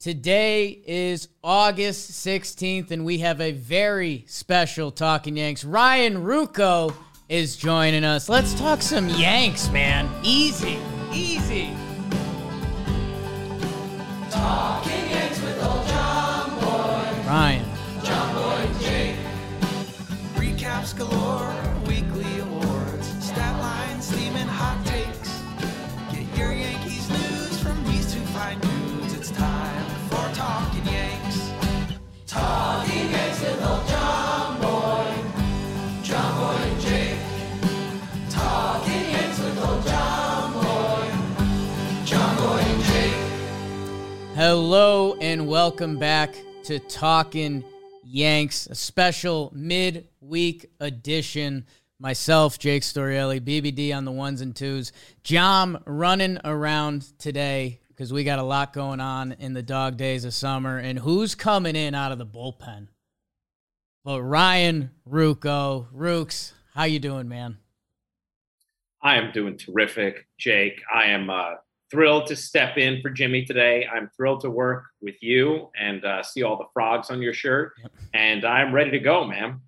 Today is August 16th, and we have a very special Talking Yanks. Ryan Ruocco is joining us. Let's talk some Yanks, man. Easy, easy. Talking Yanks with old John Boy. Ryan. Hello, and welcome back to Talking Yanks, a special midweek edition. Myself, Jake Storiale, BBD on the ones and twos. Jom running around today because we got a lot going on in the dog days of summer. And who's coming in out of the bullpen? But Ryan Ruocco. Rooks, how you doing, man? I am doing terrific, Jake. I am uh, thrilled to step in for Jimmy today. I'm thrilled to work with you and uh, see all the frogs on your shirt. And I'm ready to go, man.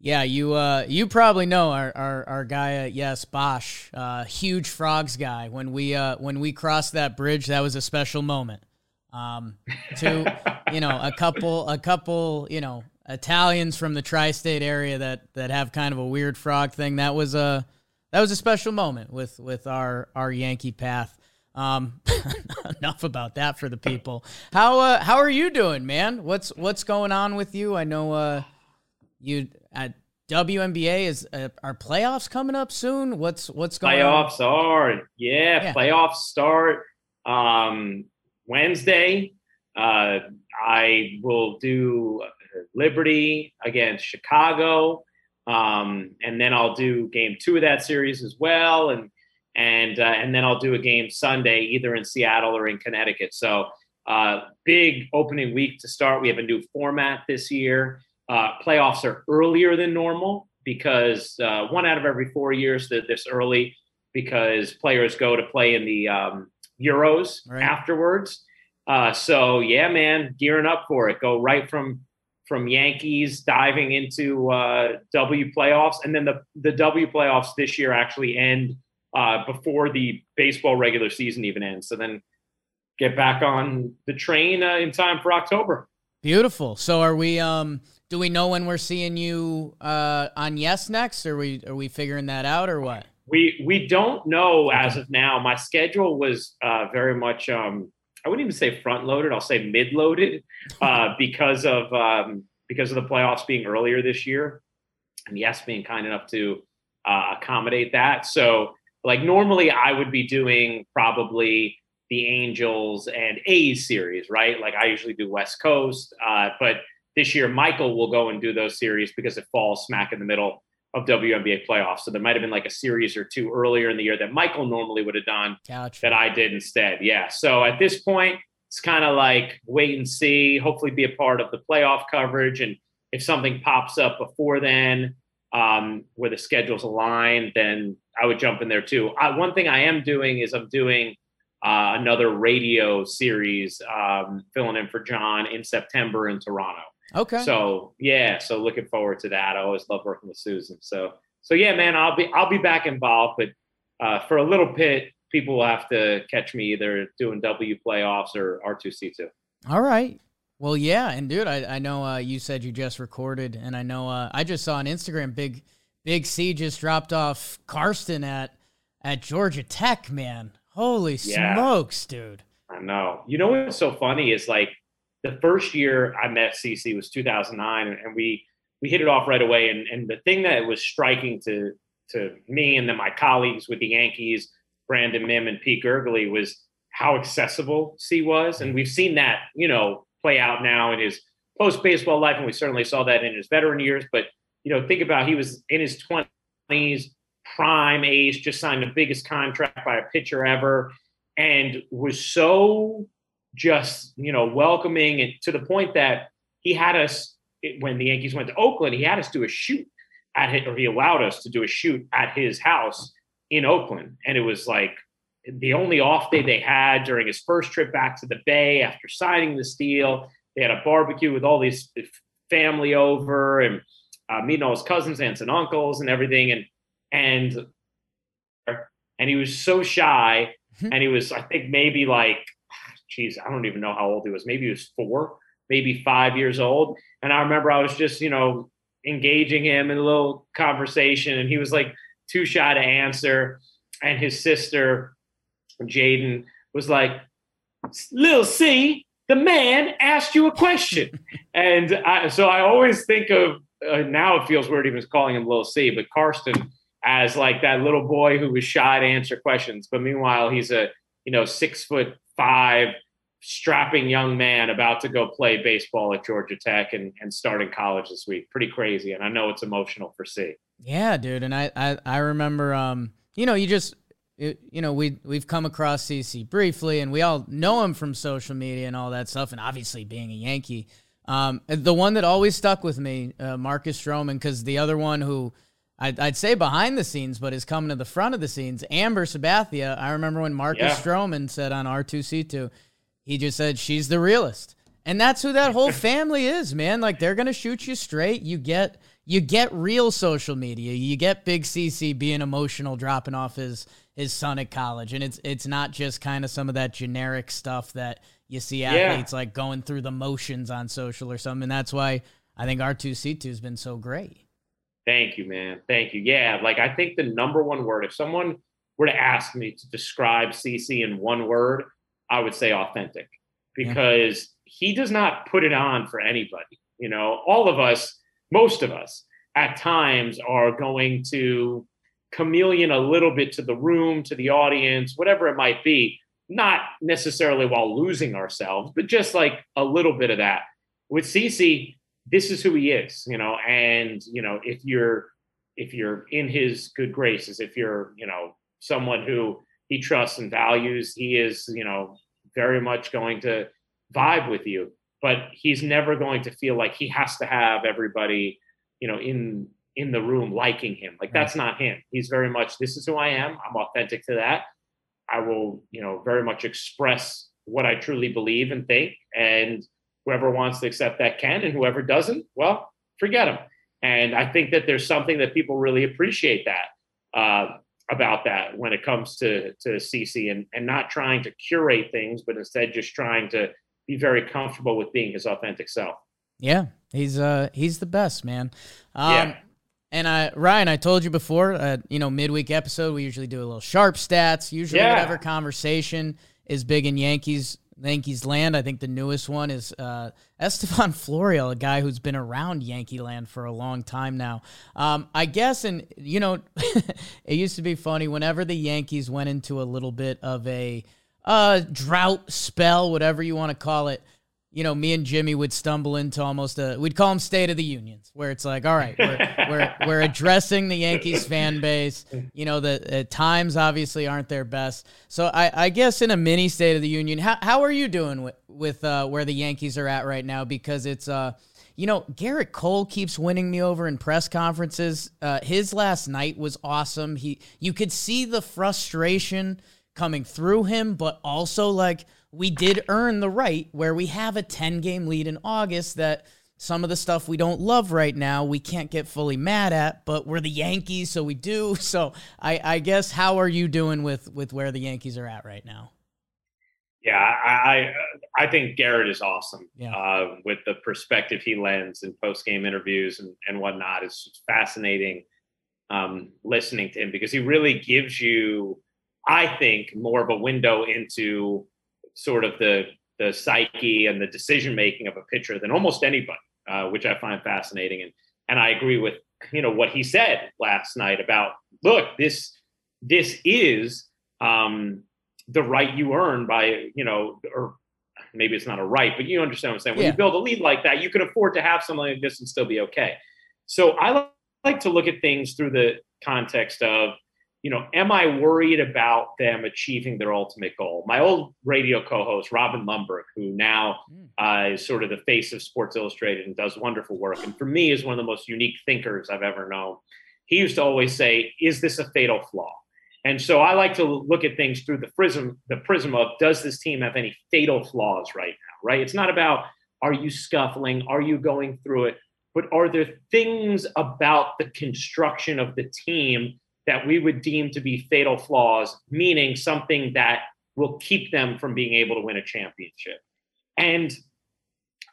Yeah, you uh, you probably know our our, our guy at Yes Bosch, uh, huge frogs guy. When we uh, when we crossed that bridge, that was a special moment. Um, to you know a couple a couple you know Italians from the tri-state area that that have kind of a weird frog thing. That was a that was a special moment with with our our Yankee path. Um, enough about that for the people. How uh, how are you doing, man? What's what's going on with you? I know uh, you at WNBA is uh, are playoffs coming up soon? What's what's going Playoffs on? are, yeah, Yeah. playoffs start um, Wednesday. Uh, I will do Liberty against Chicago. Um, and then I'll do game two of that series as well. And and uh, and then I'll do a game Sunday either in Seattle or in Connecticut. So uh, big opening week to start. We have a new format this year. Uh, playoffs are earlier than normal because uh, one out of every four years they're this early because players go to play in the um, Euros Right. afterwards. Uh, so yeah, man, gearing up for it. Go right from from Yankees diving into uh, W playoffs, and then the the W playoffs this year actually end uh, before the baseball regular season even ends. So then get back on the train uh, in time for October. Beautiful. So are we um do we know when we're seeing you uh on Yes next? Are we are we figuring that out or what? We we don't know as of now. My schedule was uh, very much um, I wouldn't even say front loaded. I'll say mid loaded uh, because of um, because of the playoffs being earlier this year, and yes, being kind enough to uh, accommodate that. So like normally I would be doing probably the Angels and A's series, right? Like I usually do West Coast, uh, but this year Michael will go and do those series because it falls smack in the middle of WNBA playoffs. So there might have been like a series or two earlier in the year that Michael normally would have done Couch. that I did instead. Yeah. So at this point, it's kind of like wait and see, hopefully be a part of the playoff coverage. And if something pops up before then, um, where the schedules align, then I would jump in there too. I, one thing I am doing is I'm doing uh, another radio series, um, filling in for John in September in Toronto. Okay. So yeah, so looking forward to that. I always love working with Susan. So so yeah, man, I'll be I'll be back involved, but uh, for a little bit, people will have to catch me either doing W playoffs or R two C two. All right. Well, yeah, and dude, I, I know uh, you said you just recorded, and I know uh, I just saw on Instagram big Big C just dropped off Carsten at at Georgia Tech. Man, holy Yeah. smokes, dude! I know. You know what's so funny is like the first year I met CC was 2009, and we we hit it off right away. And and the thing that was striking to to me and then my colleagues with the Yankees, Brandon Mim and Pete Gurgley, was how accessible C was, and we've seen that you know play out now in his post baseball life, and we certainly saw that in his veteran years. But you know, think about he was in his 20s, prime age, just signed the biggest contract by a pitcher ever, and was so just you know welcoming and to the point that he had us when the Yankees went to Oakland, he had us do a shoot at his, or he allowed us to do a shoot at his house in Oakland, and it was like the only off day they had during his first trip back to the Bay after signing this deal. They had a barbecue with all these family over and uh, meeting all his cousins, aunts, and uncles, and everything. And and and he was so shy, and he was, I think, maybe like, geez, I don't even know how old he was. Maybe he was four, maybe five years old. And I remember I was just, you know, engaging him in a little conversation, and he was like too shy to answer. And his sister, Jaden, was like, "Little C, the man asked you a question," and I, so I always think of uh, now. It feels weird even calling him Little C, but Carsten as like that little boy who was shy to answer questions, but meanwhile he's a you know six foot five strapping young man about to go play baseball at Georgia Tech and, and starting college this week. Pretty crazy. And I know it's emotional for C. Yeah, dude. And I, I, I remember, um, you know, you just, it, you know, we, we've come across CC briefly and we all know him from social media and all that stuff. And obviously being a Yankee, um, the one that always stuck with me, uh, Marcus Stroman, cause the other one who, I'd, I'd, say behind the scenes, but is coming to the front of the scenes. Amber Sabathia. I remember when Marcus yeah. Stroman said on R2C2, he just said she's the realist. And that's who that whole family is, man. Like they're gonna shoot you straight. You get you get real social media. You get Big CC being emotional, dropping off his his son at college, and it's it's not just kind of some of that generic stuff that you see athletes yeah. like going through the motions on social or something. And that's why I think R two C two has been so great. Thank you, man. Thank you. Yeah, like I think the number one word, if someone were to ask me to describe CC in one word, I would say authentic because yeah. he does not put it on for anybody. You know, all of us, most of us at times are going to chameleon a little bit to the room, to the audience, whatever it might be, not necessarily while losing ourselves, but just like a little bit of that. With CC, this is who he is, you know, and you know, if you're if you're in his good graces, if you're, you know, someone who he trusts and values. He is, you know, very much going to vibe with you, but he's never going to feel like he has to have everybody, you know, in in the room liking him. Like that's not him. He's very much this is who I am. I'm authentic to that. I will, you know, very much express what I truly believe and think and whoever wants to accept that can and whoever doesn't, well, forget him. And I think that there's something that people really appreciate that. Uh, about that when it comes to to CC and and not trying to curate things, but instead just trying to be very comfortable with being his authentic self. Yeah, he's uh he's the best man. Um, yeah. And I, Ryan, I told you before, uh, you know, midweek episode, we usually do a little sharp stats. Usually, yeah. whatever conversation is big in Yankees Yankees land. I think the newest one is uh, Estevan Florial, a guy who's been around Yankee land for a long time now. Um, I guess, and you know, it used to be funny whenever the Yankees went into a little bit of a uh, drought spell, whatever you want to call it you know, me and Jimmy would stumble into almost a we'd call them State of the Unions, where it's like, all right, we're we're, we're addressing the Yankees fan base. You know, the times obviously aren't their best. So I, I guess in a mini State of the Union, how how are you doing with with uh, where the Yankees are at right now? Because it's uh, you know, Gerrit Cole keeps winning me over in press conferences. Uh, his last night was awesome. He you could see the frustration coming through him, but also like we did earn the right where we have a 10 game lead in August that some of the stuff we don't love right now, we can't get fully mad at, but we're the Yankees, so we do. So I, I guess how are you doing with with where the Yankees are at right now? Yeah, I I, I think Gerrit is awesome. Yeah. Uh, with the perspective he lends in post game interviews and, and whatnot, it's fascinating um, listening to him because he really gives you, I think, more of a window into sort of the the psyche and the decision making of a pitcher than almost anybody, uh, which I find fascinating. And and I agree with you know what he said last night about look this this is um, the right you earn by you know or maybe it's not a right, but you understand what I'm saying. When yeah. you build a lead like that, you can afford to have something like this and still be okay. So I like to look at things through the context of you know, am I worried about them achieving their ultimate goal? My old radio co-host Robin Lundberg, who now hmm. uh, is sort of the face of Sports Illustrated and does wonderful work, and for me is one of the most unique thinkers I've ever known. He used to always say, "Is this a fatal flaw?" And so I like to look at things through the prism, the prism of does this team have any fatal flaws right now? Right? It's not about are you scuffling, are you going through it, but are there things about the construction of the team that we would deem to be fatal flaws, meaning something that will keep them from being able to win a championship? And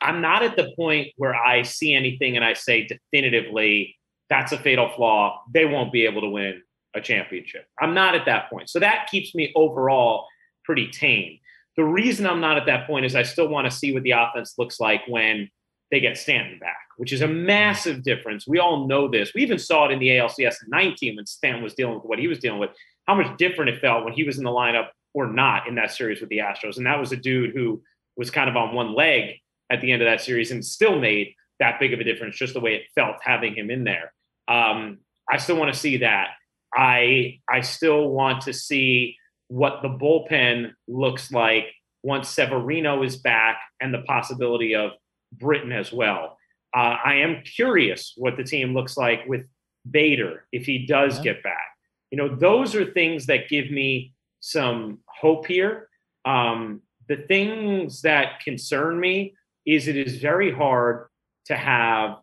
I'm not at the point where I see anything and I say definitively that's a fatal flaw. They won't be able to win a championship. I'm not at that point. So that keeps me overall pretty tame. The reason I'm not at that point is I still want to see what the offense looks like when they get Stanton back, which is a massive difference. We all know this. We even saw it in the ALCS 19 when Stanton was dealing with what he was dealing with, how much different it felt when he was in the lineup or not in that series with the Astros. And that was a dude who was kind of on one leg at the end of that series and still made that big of a difference, just the way it felt having him in there. Um, I still want to see that. I I still want to see what the bullpen looks like once Severino is back and the possibility of Britton as well. Uh, I am curious what the team looks like with Bader if he does yeah. get back. You know, those are things that give me some hope here. Um, the things that concern me is it is very hard to have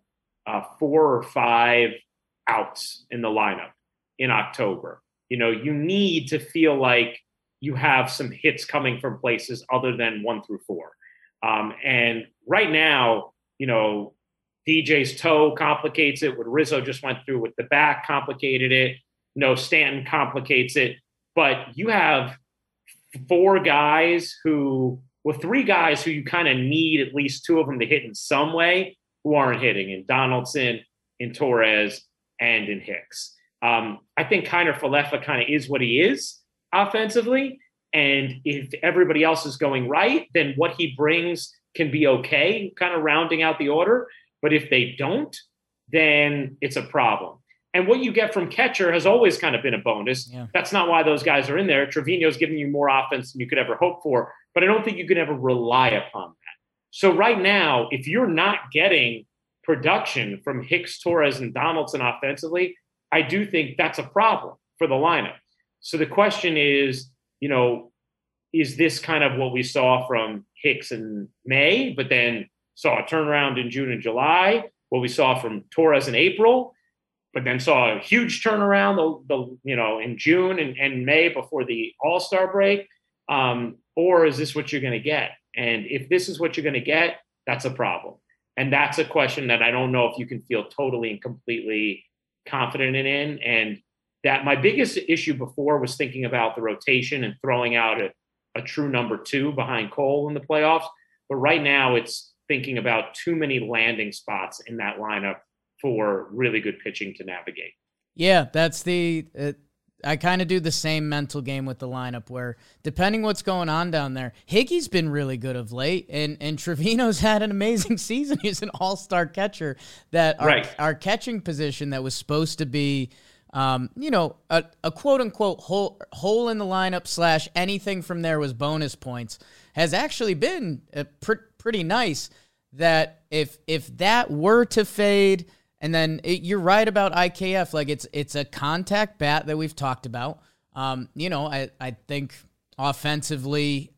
uh, four or five outs in the lineup in October. You know, you need to feel like you have some hits coming from places other than one through four. Um, and right now, you know, DJ's toe complicates it. What Rizzo just went through with the back complicated it. No, Stanton complicates it. But you have four guys who, well, three guys who you kind of need at least two of them to hit in some way who aren't hitting in Donaldson, in Torres, and in Hicks. Um, I think Kiner Falefa kind of is what he is offensively. And if everybody else is going right, then what he brings can be okay, kind of rounding out the order. But if they don't, then it's a problem. And what you get from catcher has always kind of been a bonus. Yeah. That's not why those guys are in there. Trevino's giving you more offense than you could ever hope for, but I don't think you can ever rely upon that. So right now, if you're not getting production from Hicks, Torres, and Donaldson offensively, I do think that's a problem for the lineup. So the question is, you know, is this kind of what we saw from Hicks in May, but then saw a turnaround in June and July? What we saw from Torres in April, but then saw a huge turnaround the, the you know in June and, and May before the All Star break, um, or is this what you're going to get? And if this is what you're going to get, that's a problem. And that's a question that I don't know if you can feel totally and completely confident in. And that my biggest issue before was thinking about the rotation and throwing out a, a true number two behind Cole in the playoffs. But right now, it's thinking about too many landing spots in that lineup for really good pitching to navigate. Yeah, that's the. Uh, I kind of do the same mental game with the lineup where, depending what's going on down there, Higgy's been really good of late, and and Trevino's had an amazing season. He's an all star catcher. That our, right. our catching position that was supposed to be um, you know, a, a quote unquote hole, hole in the lineup slash anything from there was bonus points has actually been uh, pr- pretty nice. That if if that were to fade, and then it, you're right about IKF, like it's it's a contact bat that we've talked about. Um, you know, I I think offensively,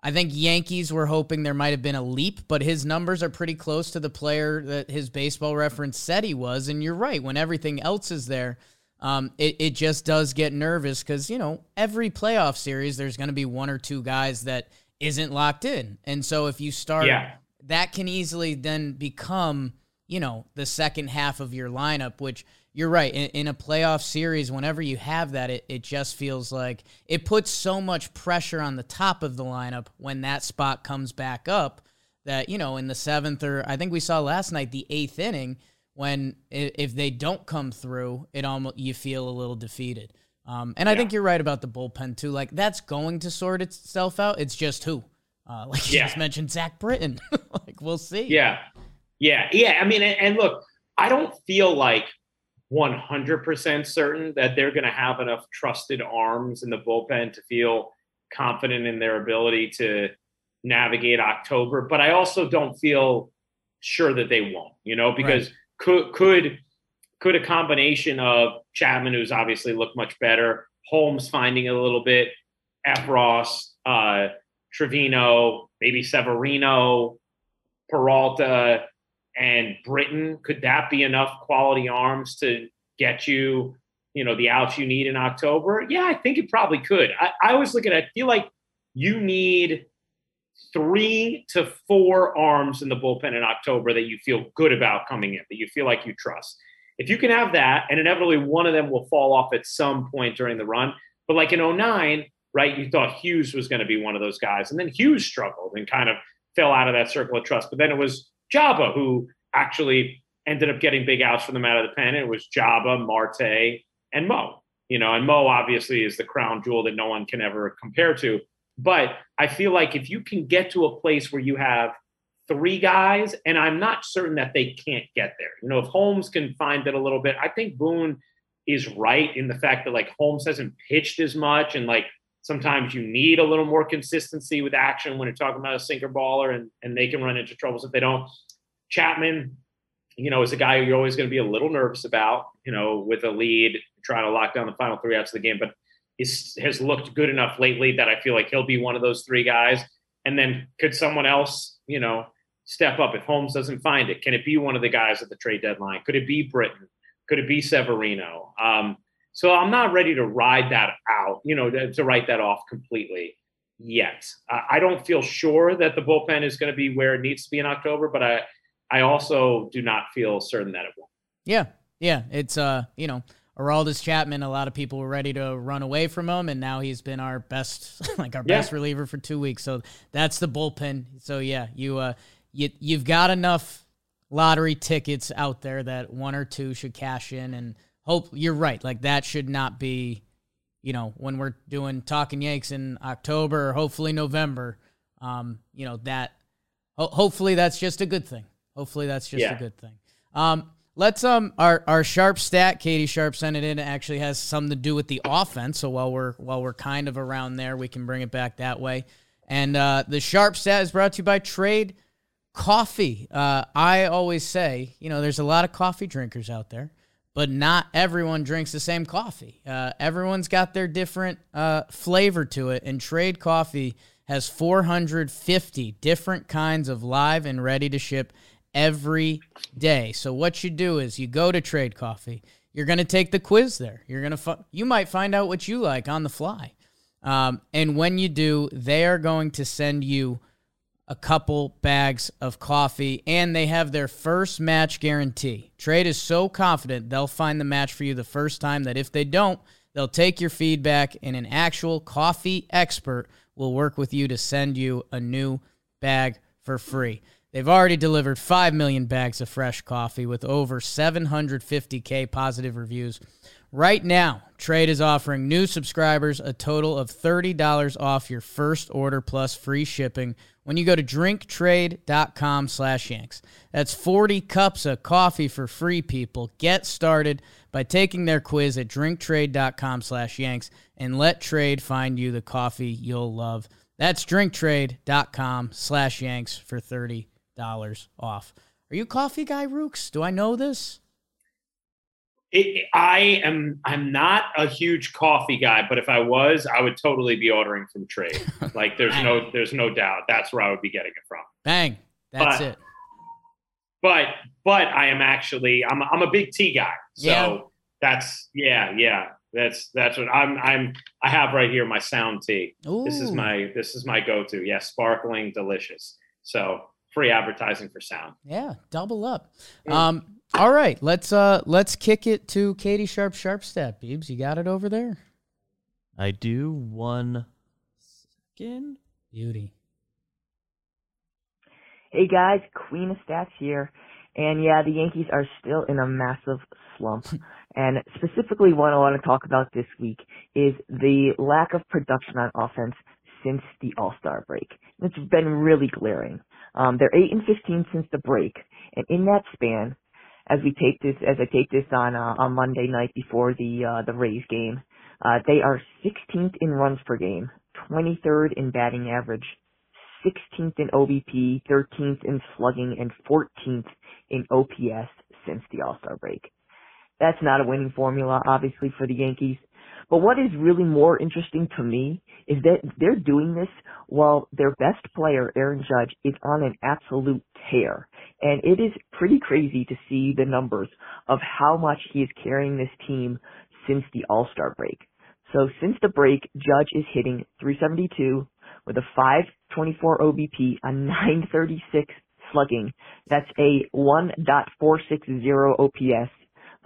I think Yankees were hoping there might have been a leap, but his numbers are pretty close to the player that his baseball reference said he was. And you're right, when everything else is there, um, it, it just does get nervous because, you know, every playoff series, there's going to be one or two guys that isn't locked in. And so if you start, yeah. that can easily then become, you know, the second half of your lineup, which you're right. In, in a playoff series, whenever you have that, it, it just feels like it puts so much pressure on the top of the lineup when that spot comes back up that, you know, in the seventh or I think we saw last night, the eighth inning – when if they don't come through, it almost you feel a little defeated. Um, and I think you're right about the bullpen too. Like that's going to sort itself out. It's just who, uh, like you yeah. just mentioned, Zach Britton. like we'll see. Yeah, yeah, yeah. I mean, and, and look, I don't feel like 100% certain that they're going to have enough trusted arms in the bullpen to feel confident in their ability to navigate October. But I also don't feel sure that they won't. You know, because. Right could could could a combination of Chapman, who's obviously looked much better, Holmes finding it a little bit, Effross, uh, Trevino, maybe Severino, Peralta, and Britton. Could that be enough quality arms to get you, you know, the outs you need in October? Yeah, I think it probably could. I, I always look at it, I feel like you need three to four arms in the bullpen in October that you feel good about coming in, that you feel like you trust. If you can have that, and inevitably one of them will fall off at some point during the run, but like in 09, right, you thought Hughes was going to be one of those guys. And then Hughes struggled and kind of fell out of that circle of trust. But then it was Joba who actually ended up getting big outs for them out of the pen. It was Joba, Marte, and Mo. You know, and Mo obviously is the crown jewel that no one can ever compare to. But I feel like if you can get to a place where you have three guys, and I'm not certain that they can't get there. You know, if Holmes can find it a little bit, I think Boone is right in the fact that like Holmes hasn't pitched as much and like sometimes you need a little more consistency with action when you're talking about a sinker baller and, and they can run into troubles if they don't. Chapman, you know, is a guy you're always going to be a little nervous about, you know, with a lead, trying to lock down the final three outs of the game, but is, has looked good enough lately that I feel like he'll be one of those three guys. And then could someone else, you know, step up if Holmes doesn't find it? Can it be one of the guys at the trade deadline? Could it be Britton? Could it be Severino? Um, so I'm not ready to ride that out, you know, to, to write that off completely yet. I don't feel sure that the bullpen is going to be where it needs to be in October, but I, I also do not feel certain that it will. Yeah, yeah, it's uh, you know, Aroldis Chapman. A lot of people were ready to run away from him, and now he's been our best, like our yeah. best reliever for two weeks. So that's the bullpen. So yeah, you uh, you you've got enough lottery tickets out there that one or two should cash in and hope you're right. Like that should not be, you know, when we're doing talking Yanks in October or hopefully November. Um, you know that. Ho- hopefully that's just a good thing. Hopefully that's just yeah. a good thing. Um, let's um our our sharp stat. Katie Sharp sent it in. Actually has something to do with the offense. So while we're while we're kind of around there, we can bring it back that way. And uh, the sharp stat is brought to you by Trade Coffee. Uh, I always say, you know, there's a lot of coffee drinkers out there but not everyone drinks the same coffee. Uh, everyone's got their different uh, flavor to it, and Trade Coffee has 450 different kinds of live and ready to ship every day. So what you do is you go to Trade Coffee. You're going to take the quiz there. You're going to fu- you might find out what you like on the fly. Um, and when you do, they are going to send you a couple bags of coffee, and they have their first match guarantee. Trade is so confident they'll find the match for you the first time that if they don't, they'll take your feedback, and an actual coffee expert will work with you to send you a new bag for free. They've already delivered 5 million bags of fresh coffee with over 750K positive reviews. Right now, Trade is offering new subscribers a total of $30 off your first order plus free shipping when you go to drinktrade.com slash yanks. That's 40 cups of coffee for free, people. Get started by taking their quiz at drinktrade.com slash yanks and let Trade find you the coffee you'll love. That's drinktrade.com slash yanks for $30 off. Are you coffee guy, Rooks? Do I know this? It, I am. I'm not a huge coffee guy, but if I was, I would totally be ordering from Trade. like, there's no, there's no doubt that's where I would be getting it from. Bang, that's but, it. But, but I am actually, I'm, I'm a big tea guy. So yeah. that's, yeah, yeah. That's that's what I'm. I'm. I have right here my sound tea. Ooh. This is my. This is my go-to. Yes, yeah, sparkling, delicious. So free advertising for sound. Yeah, double up. Um, all right, let's uh let's kick it to Katie Sharp Sharp Stat Beebs. You got it over there? I do. One second. Beauty. Hey guys, Queen of Stats here. And yeah, the Yankees are still in a massive slump. and specifically what I want to talk about this week is the lack of production on offense since the All-Star break. It's been really glaring. Um, they're 8 and 15 since the break. And in that span, as we tape this, as I tape this on uh, on Monday night before the uh, the Rays game. Uh, they are 16th in runs per game, 23rd in batting average, 16th in OBP, 13th in slugging, and 14th in OPS since the All Star break. That's not a winning formula, obviously, for the Yankees. But what is really more interesting to me is that they're doing this while their best player, Aaron Judge, is on an absolute tear. And it is pretty crazy to see the numbers of how much he is carrying this team since the All-Star break. So since the break, Judge is hitting 372 with a 524 OBP, a 936 slugging. That's a 1.460 OPS,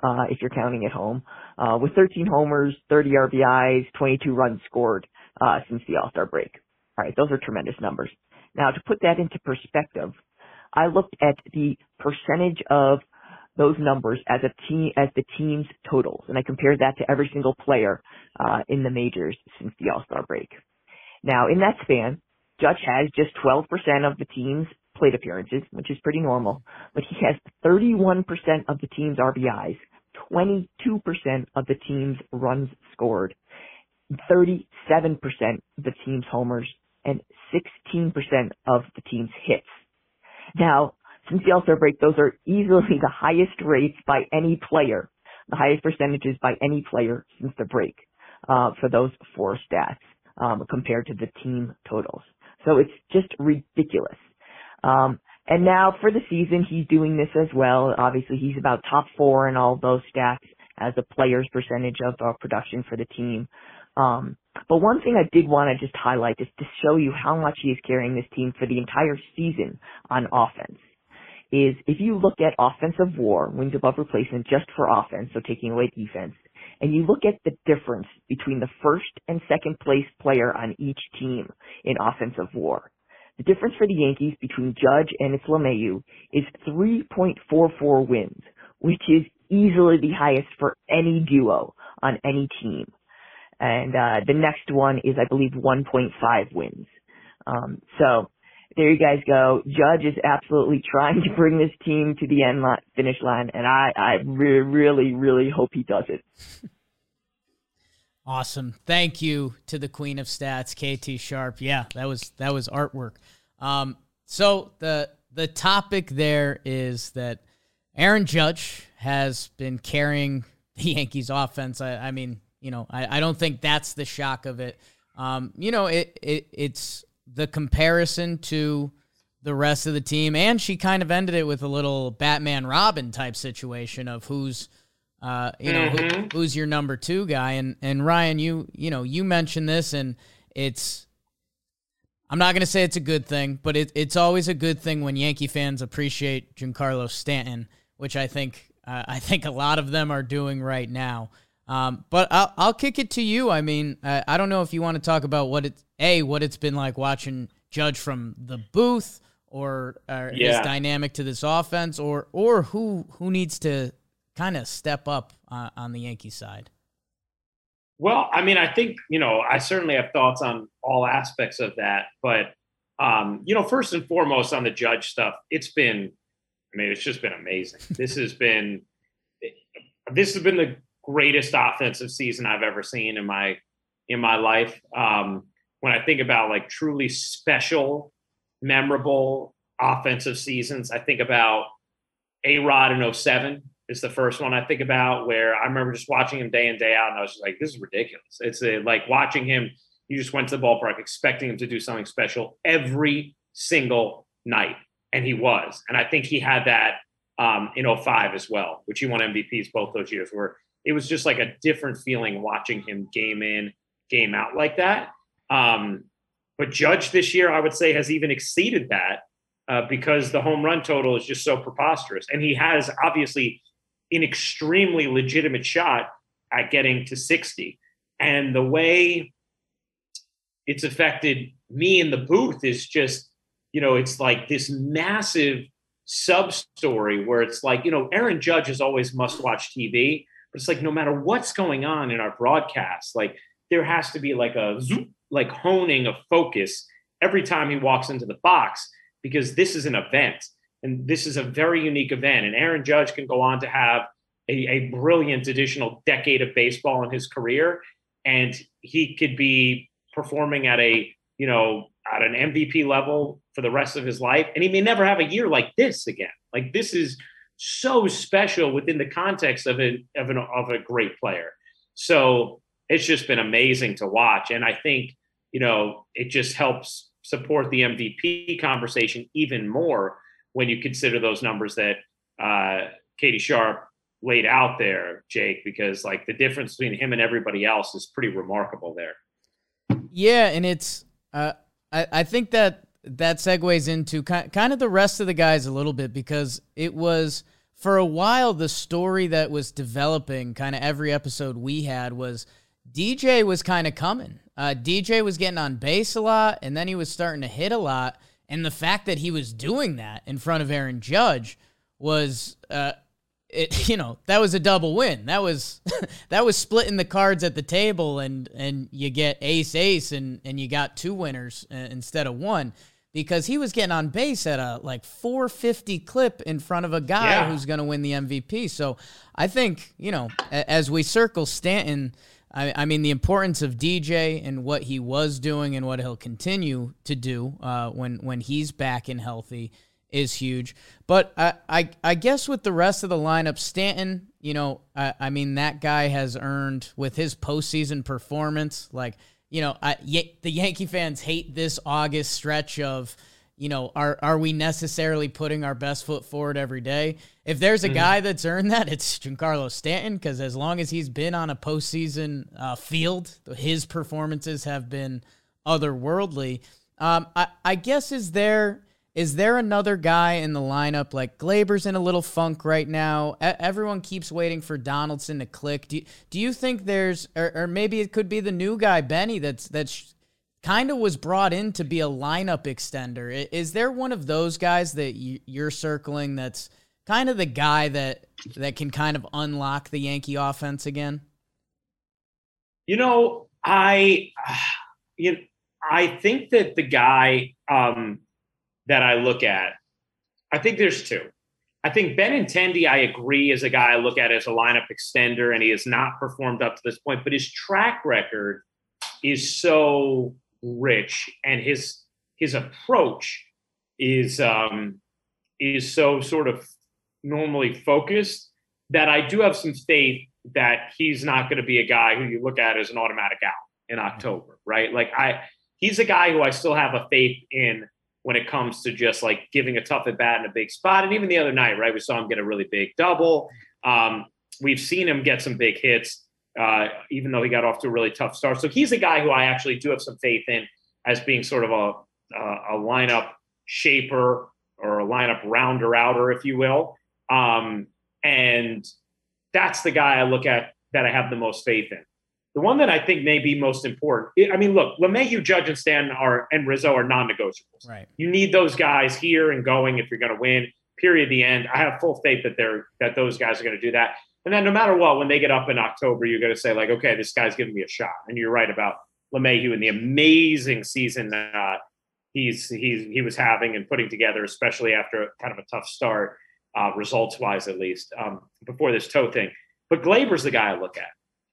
uh, if you're counting at home, uh, with 13 homers, 30 RBIs, 22 runs scored, uh, since the All-Star break. All right. Those are tremendous numbers. Now to put that into perspective, I looked at the percentage of those numbers as a team, as the team's totals, and I compared that to every single player, uh, in the majors since the All-Star break. Now in that span, Judge has just 12% of the team's plate appearances, which is pretty normal, but he has 31% of the team's RBIs, 22% of the team's runs scored, 37% of the team's homers, and 16% of the team's hits. Now, since the All-Star break, those are easily the highest rates by any player, the highest percentages by any player since the break, uh, for those four stats, um, compared to the team totals. So it's just ridiculous. Um, and now for the season, he's doing this as well. Obviously, he's about top four in all those stats as a player's percentage of uh, production for the team. Um, but one thing I did want to just highlight is to show you how much he is carrying this team for the entire season on offense. Is if you look at offensive war, wins above replacement just for offense, so taking away defense, and you look at the difference between the first and second place player on each team in offensive war. The difference for the Yankees between Judge and its LeMahieu is 3.44 wins, which is easily the highest for any duo on any team. And uh, the next one is, I believe, 1.5 wins. Um, so there you guys go. Judge is absolutely trying to bring this team to the end line, finish line, and I, I re- really, really hope he does it. Awesome. Thank you to the Queen of Stats, Katie Sharp. Yeah, that was that was artwork. Um, so the the topic there is that Aaron Judge has been carrying the Yankees offense. I, I mean, you know, I, I don't think that's the shock of it. Um, you know, it, it it's the comparison to the rest of the team, and she kind of ended it with a little Batman Robin type situation of who's uh, you know, Mhm. who, who's your number two guy? And and Ryan, you you know, you mentioned this, and it's. I'm not gonna say it's a good thing, but it, it's always a good thing when Yankee fans appreciate Giancarlo Stanton, which I think uh, I think a lot of them are doing right now. Um, but I'll I'll kick it to you. I mean, I, I don't know if you want to talk about what it a what it's been like watching Judge from the booth, or, or his dynamic to this offense, or or who who needs to kind of step up uh, on the Yankee side. Well, I mean, I think, you know, I certainly have thoughts on all aspects of that. But, um, you know, first and foremost on the judge stuff, it's been, I mean, it's just been amazing. this has been, this has been the greatest offensive season I've ever seen in my, in my life. Um, when I think about like truly special, memorable offensive seasons, I think about A Rod in 07 is the first one I think about where I remember just watching him day in, day out, and I was just like, this is ridiculous. It's a, like watching him, you just went to the ballpark expecting him to do something special every single night. And he was. And I think he had that um, in 05 as well, which he won MVPs both those years, where it was just like a different feeling watching him game in, game out like that. Um, but Judge this year, I would say, has even exceeded that uh, because the home run total is just so preposterous. And he has obviously an extremely legitimate shot at getting to 60. And the way it's affected me in the booth is just, you know, it's like this massive sub story where it's like, you know, Aaron Judge is always must watch TV, but it's like no matter what's going on in our broadcast, like there has to be like a like honing of focus every time he walks into the box because this is an event and this is a very unique event. And Aaron Judge can go on to have a, a brilliant additional decade of baseball in his career, and he could be performing at a you know at an MVP level for the rest of his life, and he may never have a year like this again. Like this is so special within the context of a of an of a great player. So it's just been amazing to watch. And I think, you know, it just helps support the MVP conversation even more when you consider those numbers that uh, Katie Sharp laid out there, Jake, because like the difference between him and everybody else is pretty remarkable there. Yeah, and it's uh, I I think that that segues into ki- kind of the rest of the guys a little bit because it was for a while the story that was developing kind of every episode we had was DJ was kind of coming. Uh, DJ was getting on base a lot, and then he was starting to hit a lot. And the fact that he was doing that in front of Aaron Judge was, uh, it you know, that was a double win. That was that was splitting the cards at the table, and and you get ace ace, and and you got two winners uh, instead of one because he was getting on base at a like 450 clip in front of a guy Yeah. who's going to win the MVP. So I think you know, a- as we circle Stanton. I, I mean, the importance of DJ and what he was doing and what he'll continue to do uh, when when he's back and healthy is huge. But I, I I guess with the rest of the lineup, Stanton, you know, I, I mean that guy has earned with his postseason performance. Like you know, I, the Yankee fans hate this August stretch of. You know, are are we necessarily putting our best foot forward every day? If there's a guy that's earned that, it's Giancarlo Stanton. Because as long as he's been on a postseason uh, field, his performances have been otherworldly. Um, I, I guess is there is there another guy in the lineup like Gleyber's in a little funk right now? E- everyone keeps waiting for Donaldson to click. Do you, do you think there's or, or maybe it could be the new guy Benny that's that's kind of was brought in to be a lineup extender. Is there one of those guys that you- you're circling that's kind of the guy that that can kind of unlock the Yankee offense again? You know, I you I think that the guy um, that I look at, I think there's two. I think Benintendi, I agree, is a guy I look at as a lineup extender, and he has not performed up to this point, but his track record is so rich, and his his approach is um, is so sort of normally focused that I do have some faith that he's not going to be a guy who you look at as an automatic out in October, right? Like I, he's a guy who I still have a faith in when it comes to just like giving a tough at bat in a big spot. And even the other night, right, we saw him get a really big double. Um, we've seen him get some big hits, uh, even though he got off to a really tough start. So he's a guy who I actually do have some faith in as being sort of a a, a lineup shaper or a lineup rounder outer, if you will. Um, and that's the guy I look at that I have the most faith in. The one that I think may be most important. I mean, look, LeMahieu, Judge, and Stan are and Rizzo are non-negotiables. Right. You need those guys here and going if you're going to win. Period. The end. I have full faith that they're that those guys are going to do that. And then no matter what, when they get up in October, you're going to say like, okay, this guy's giving me a shot. And you're right about LeMahieu and the amazing season uh, he's he's he was having and putting together, especially after kind of a tough start, uh, results wise at least um, before this toe thing. But Gleyber's the guy I look at.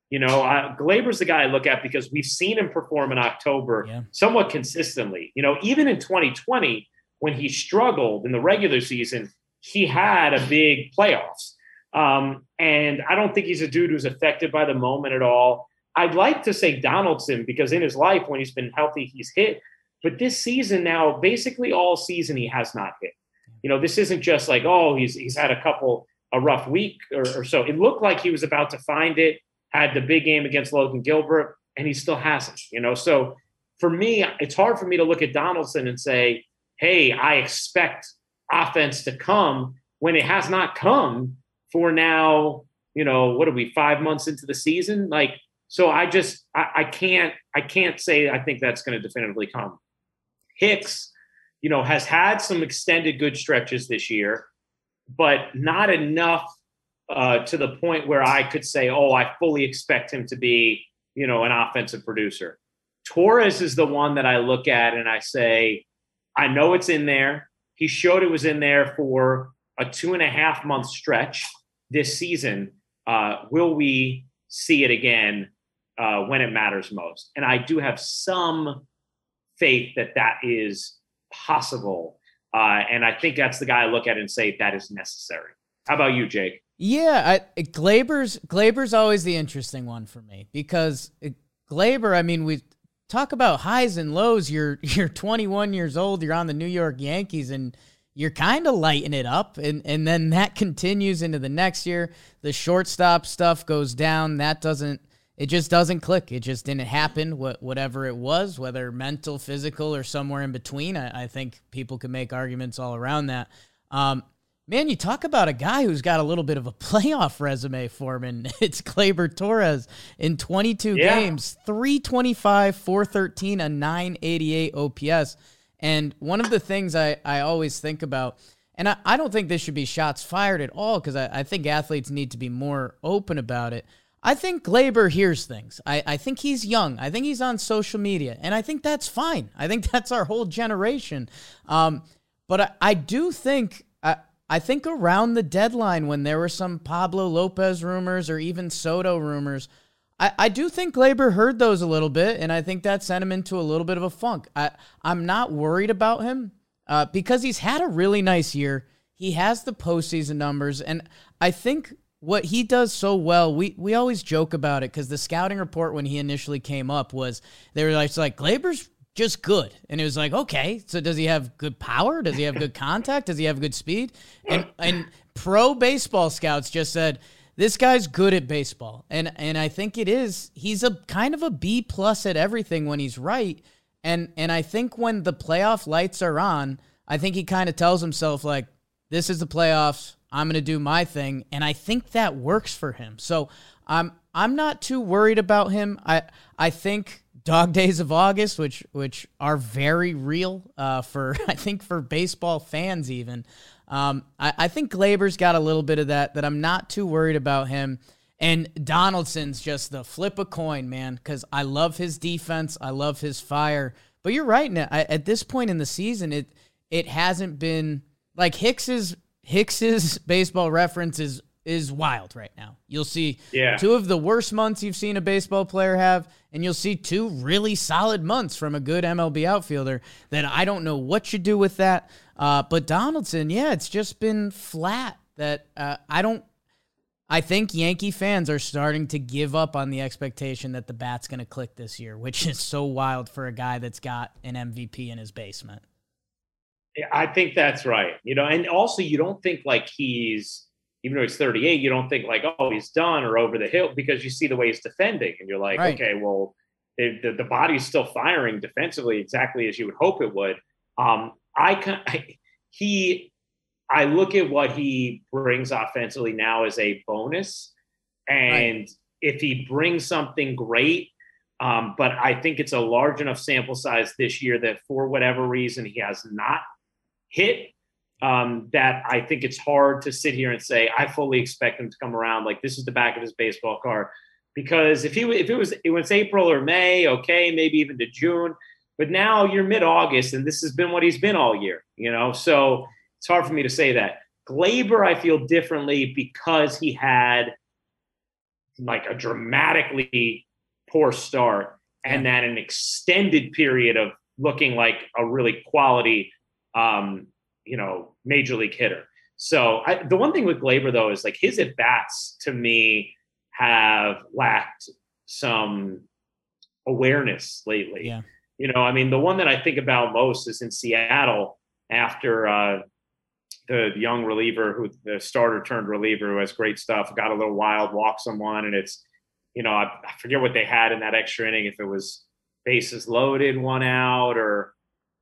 You know, uh, Gleyber's the guy I look at because we've seen him perform in October Yeah. somewhat consistently. You know, even in 2020 when he struggled in the regular season, he had a big playoffs. Um, and I don't think he's a dude who's affected by the moment at all. I'd like to say Donaldson because in his life, when he's been healthy, he's hit. But this season now, basically all season, he has not hit. You know, this isn't just like, oh, he's he's had a couple a rough week or, or so. It looked like he was about to find it, had the big game against Logan Gilbert, and he still hasn't. You know, so for me, it's hard for me to look at Donaldson and say, hey, I expect offense to come when it has not come for now, you know, what are we, five months into the season? Like, so I just I, I can't I can't say I think that's going to definitively come. Hicks, you know, has had some extended good stretches this year, but not enough uh, to the point where I could say, oh, I fully expect him to be, you know, an offensive producer. Torres is the one that I look at and I say, I know it's in there. He showed it was in there for a two and a half month stretch this season. Uh, will we see it again uh, when it matters most? And I do have some faith that that is possible. Uh, and I think that's the guy I look at and say that is necessary. How about you, Jake? Yeah, I, Glaber's Gleyber's always the interesting one for me because Gleyber. I mean, we talk about highs and lows. You're you're 21 years old. You're on the New York Yankees, and you're kind of lighting it up, and and then that continues into the next year. The shortstop stuff goes down. That doesn't. It just doesn't click. It just didn't happen. What whatever it was, whether mental, physical, or somewhere in between. I, I think people can make arguments all around that. Um, Man, you talk about a guy who's got a little bit of a playoff resume for him, and it's Gleyber Torres in 22 yeah. games, 325, 413, a 988 OPS. And one of the things I, I always think about, and I, I don't think this should be shots fired at all because I, I think athletes need to be more open about it. I think Gleyber hears things. I, I think he's young. I think he's on social media, and I think that's fine. I think that's our whole generation. Um, but I, I do think I, I think around the deadline when there were some Pablo Lopez rumors or even Soto rumors, I, I do think Gleyber heard those a little bit, and I think that sent him into a little bit of a funk. I, I'm not worried about him uh, because he's had a really nice year. He has the postseason numbers, and I think what he does so well, we we always joke about it because the scouting report when he initially came up was they were like, like Gleyber's just good. And it was like, okay, so does he have good power? Does he have good contact? Does he have good speed? And and pro baseball scouts just said this guy's good at baseball. And and I think it is. He's a kind of a B plus at everything when he's right. And and I think when the playoff lights are on, I think he kind of tells himself like this is the playoffs. I'm going to do my thing and I think that works for him. So I'm I'm not too worried about him. I I think dog days of August, which which are very real uh, for I think for baseball fans even. Um, I, I think Gleyber's got a little bit of that. That I'm not too worried about him. And Donaldson's just the flip a coin, man. Because I love his defense, I love his fire. But you're right. Now at this point in the season, it it hasn't been like Hicks's Hicks's baseball reference is is wild right now. You'll see yeah. two of the worst months you've seen a baseball player have, and you'll see two really solid months from a good MLB outfielder that I don't know what you do with that. Uh, but Donaldson, yeah, it's just been flat that uh, I don't. I think Yankee fans are starting to give up on the expectation that the bat's going to click this year, which is so wild for a guy that's got an MVP in his basement. I think that's right. You know, and also you don't think like he's even though he's 38, you don't think like, oh, he's done or over the hill because you see the way he's defending, and you're like, right. okay, well, the, the, the body's still firing defensively exactly as you would hope it would. Um, I can he I look at what he brings offensively now as a bonus, and right. if he brings something great, um, but I think it's a large enough sample size this year that for whatever reason he has not hit um, that I think it's hard to sit here and say I fully expect him to come around. Like this is the back of his baseball card, because if he if it was it was April or May, okay, maybe even to June, but now you're mid August and this has been what he's been all year, you know. So it's hard for me to say that. Gleyber, I feel differently because he had like a dramatically poor start and then an extended period of looking like a really quality um, you know, major league hitter. So I, the one thing with Gleyber though is like his at bats to me have lacked some awareness lately. Yeah. You know, I mean, the one that I think about most is in Seattle after uh, the young reliever who the starter turned reliever who has great stuff, got a little wild, walked someone, and it's, you know, I, I forget what they had in that extra inning, if it was bases loaded, one out, or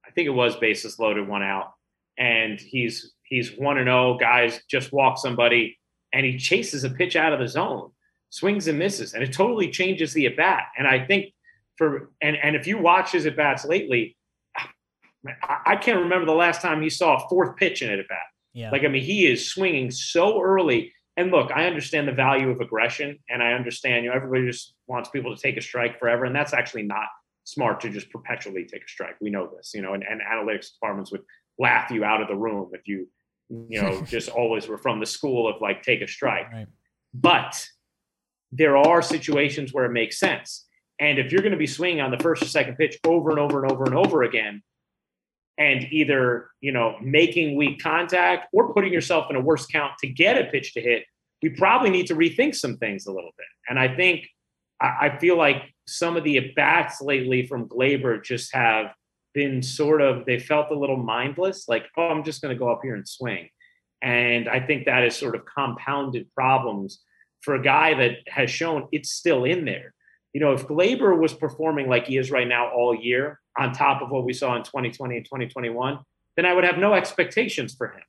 I think it was bases loaded, one out and he's he's one and zero. Oh, guys just walk somebody, and he chases a pitch out of the zone, swings and misses, and it totally changes the at bat. And I think for and and if you watch his at bats lately, I, I can't remember the last time he saw a fourth pitch in it at bat. Yeah. Like I mean, he is swinging so early. And look, I understand the value of aggression, and I understand you know everybody just wants people to take a strike forever, and that's actually not smart to just perpetually take a strike. We know this, you know, and, and analytics departments would laugh you out of the room if you you know just always were from the school of like take a strike right. but there are situations where it makes sense and if you're going to be swinging on the first or second pitch over and over and over and over again and either you know making weak contact or putting yourself in a worse count to get a pitch to hit we probably need to rethink some things a little bit. And I think I, I feel like some of the at bats lately from Gleyber just have been sort of they felt a little mindless, like oh, I'm just going to go up here and swing. And I think that is sort of compounded problems for a guy that has shown it's still in there. You know, if Gleyber was performing like he is right now all year, on top of what we saw in 2020 and 2021, then I would have no expectations for him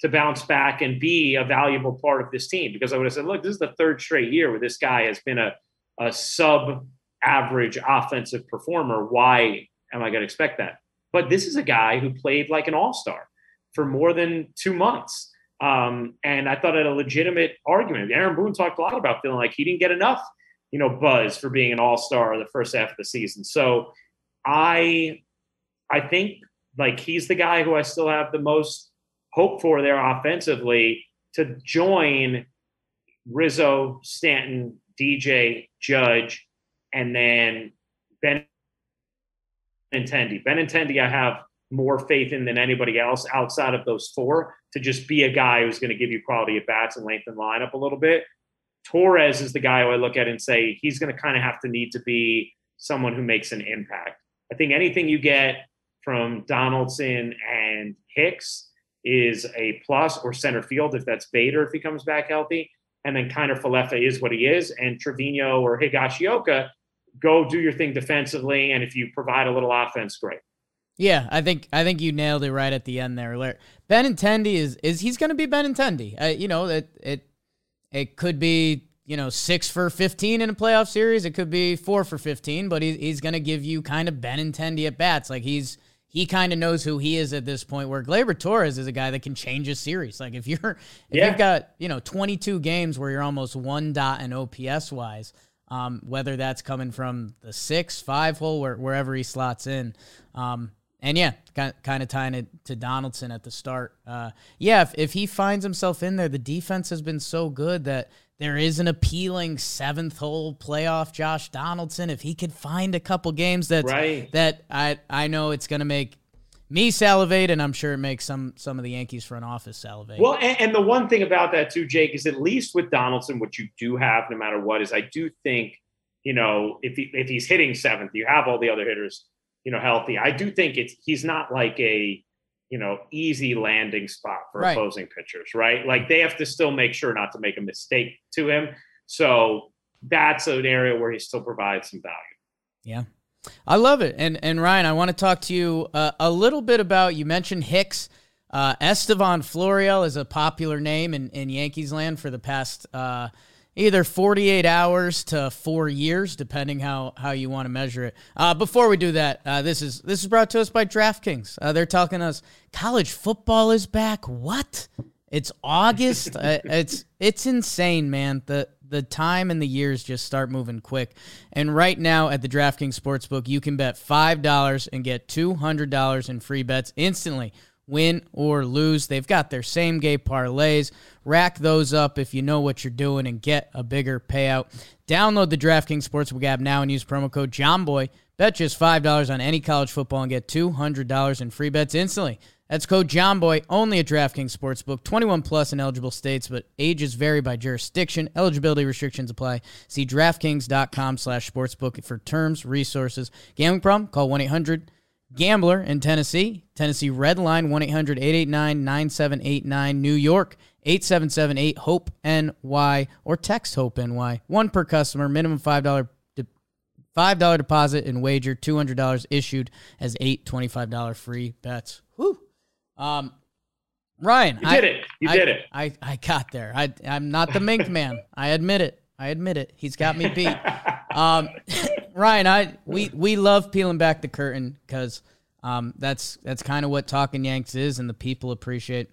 to bounce back and be a valuable part of this team because I would have said, look, this is the third straight year where this guy has been a, a sub average offensive performer. Why am I going to expect that? But this is a guy who played like an all star for more than two months. Um, and I thought it a legitimate argument. Aaron Boone talked a lot about feeling like he didn't get enough, you know, buzz for being an all star the first half of the season. So I, I think like he's the guy who I still have the most hope for there offensively to join Rizzo, Stanton, DJ, Judge, and then Ben Benintendi. Benintendi, I have more faith in than anybody else outside of those four to just be a guy who's going to give you quality at bats and lengthen lineup a little bit. Torres is the guy who I look at and say he's going to kind of have to need to be someone who makes an impact. I think anything you get from Donaldson and Hicks is a plus, or center field if that's Bader if he comes back healthy. And then Kiner Falefa is what he is, and Trevino or Higashioka go do your thing defensively, and if you provide a little offense, great. Yeah, I think I think you nailed it right at the end there. Ben Benintendi is is he's going to be Benintendi. Uh, you know it it it could be you know six for fifteen in a playoff series. It could be four for fifteen, but he, he's going to give you kind of Ben Benintendi at bats. Like he's he kind of knows who he is at this point. Where Gleyber Torres is a guy that can change a series. Like if you're if yeah. you've got you know 22 games where you're almost one dot and OPS wise, um, whether that's coming from the six, five hole, where, wherever he slots in. Um, and yeah, kind of tying it to Donaldson at the start. Uh, yeah, if, if he finds himself in there, the defense has been so good that there is an appealing seventh hole playoff Josh Donaldson. If he could find a couple games that right. that I I know it's going to make me salivate, and I'm sure it makes some some of the Yankees front office salivate. Well, and, and the one thing about that too, Jake, is at least with Donaldson, what you do have, no matter what, is I do think you know if he, if he's hitting seventh, you have all the other hitters you know, healthy. I do think it's he's not like a you know easy landing spot for right. opposing pitchers, right? Like they have to still make sure not to make a mistake to him. So that's an area where he still provides some value. Yeah. I love it. And and Ryan, I want to talk to you uh, a little bit about you mentioned Hicks. Uh, Estevan Florial is a popular name in, in Yankees land for the past uh, either 48 hours to four years, depending how, how you want to measure it. Uh, before we do that, uh, this is this is brought to us by DraftKings. Uh, they're talking to us. College football is back. What? It's August. Uh, it's it's insane, man. The the time and the years just start moving quick. And right now at the DraftKings Sportsbook, you can bet five dollars and get two hundred dollars in free bets instantly win or lose. They've got their same game parlays. Rack those up if you know what you're doing and get a bigger payout. Download the DraftKings Sportsbook app now and use promo code JOHNBOY. Bet just $5 on any college football and get $200 in free bets instantly. That's code JOHNBOY only at DraftKings Sportsbook. 21 plus in eligible states, but ages vary by jurisdiction. Eligibility restrictions apply. See DraftKings.com slash sportsbook for terms, resources. Gambling problem? Call 1 800 Gambler in Tennessee. Tennessee Red Line 1 800 889 9789. New York 877 8 HOPE NY or text HOPE NY. One per customer, minimum $5 de- $5 deposit and wager, $200 issued as eight $25 free bets. Whoo. Um, Ryan, you did I, it. You I, did it. I, I got there. I, I'm not the mink man. I admit it. I admit it. He's got me beat. Um, Ryan, I we we love peeling back the curtain because um, that's that's kind of what talking Yanks is, and the people appreciate.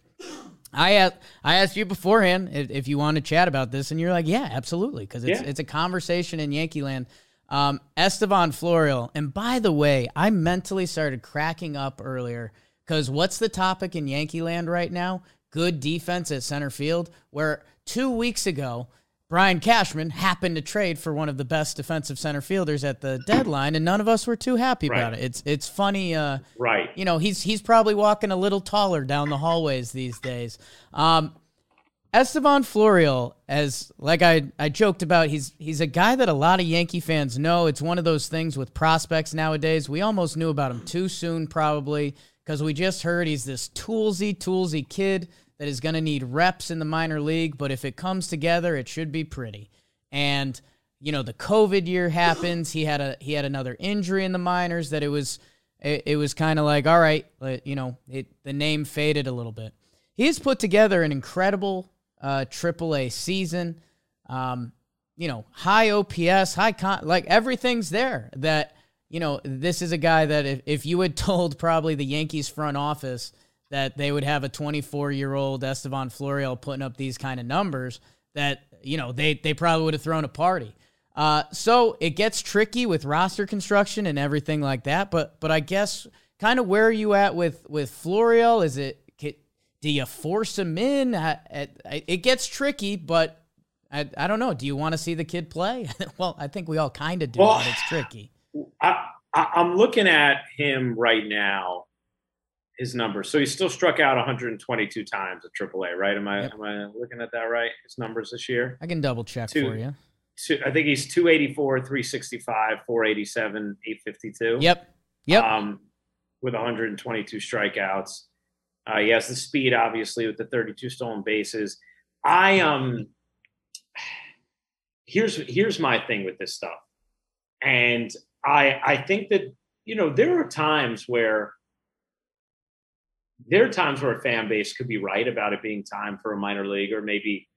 I asked, I asked you beforehand if, if you want to chat about this, and you're like, yeah, absolutely, because it's yeah. it's a conversation in Yankee land. Um, Estevan Florial, and by the way, I mentally started cracking up earlier because what's the topic in Yankee land right now? Good defense at center field. Where two weeks ago Brian Cashman happened to trade for one of the best defensive center fielders at the deadline, and none of us were too happy right. about it. It's it's funny, uh, right? You know, he's he's probably walking a little taller down the hallways these days. Um, Estevan Florial, as like I, I joked about, he's he's a guy that a lot of Yankee fans know. It's one of those things with prospects nowadays. We almost knew about him too soon, probably, because we just heard he's this toolsy, toolsy kid that is going to need reps in the minor league. But if it comes together, it should be pretty. And you know, the COVID year happens. He had a he had another injury in the minors that it was it, it was kind of like all right, you know, it the name faded a little bit. He's put together an incredible uh, AAA season. Um, you know, high OPS, high con, like everything's there. That you know, this is a guy that if, if you had told probably the Yankees front office that they would have a 24 year old Estevan Florial putting up these kind of numbers, that you know they they probably would have thrown a party. Uh, so it gets tricky with roster construction and everything like that. But but I guess kind of where are you at with with Florial? Is it do you force him in? It gets tricky, but I, I don't know. Do you want to see the kid play? well, I think we all kind of do, well, but it's tricky. I, I, I'm looking at him right now, his numbers. So he still struck out 122 times at AAA, right? Am I yep. am I looking at that right? His numbers this year. I can double check Two, for you. Two, I think he's 284, 365, 487, 852. Yep. Yep. Um, with 122 strikeouts. Uh, he has the speed, obviously, with the 32 stolen bases. I um, here's here's my thing with this stuff, and I I think that you know there are times where there are times where a fan base could be right about it being time for a minor league, or maybe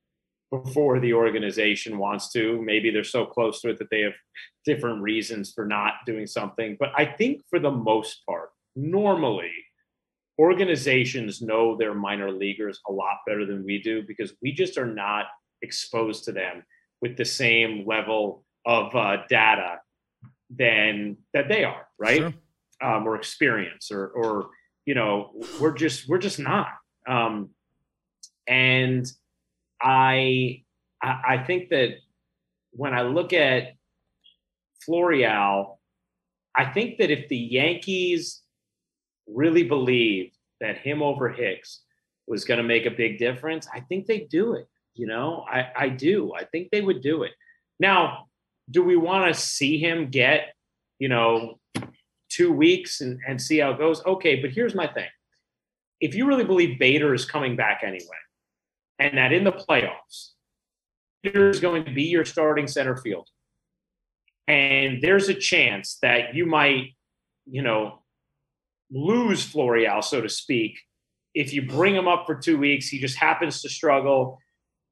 before the organization wants to. Maybe they're so close to it that they have different reasons for not doing something. But I think for the most part, normally organizations know their minor leaguers a lot better than we do because we just are not exposed to them with the same level of uh, data than that they are, right? Sure. Um, or experience, or or you know, we're just we're just not. Um, and I I think that when I look at Florial, I think that if the Yankees really believed that him over Hicks was going to make a big difference, I think they do it. You know, I, I do. I think they would do it. Now, do we want to see him get, you know, two weeks and, and see how it goes? Okay, but here's my thing. If you really believe Bader is coming back anyway, and that in the playoffs, Bader is going to be your starting center field, and there's a chance that you might, you know, lose Florial, so to speak. If you bring him up for two weeks, he just happens to struggle,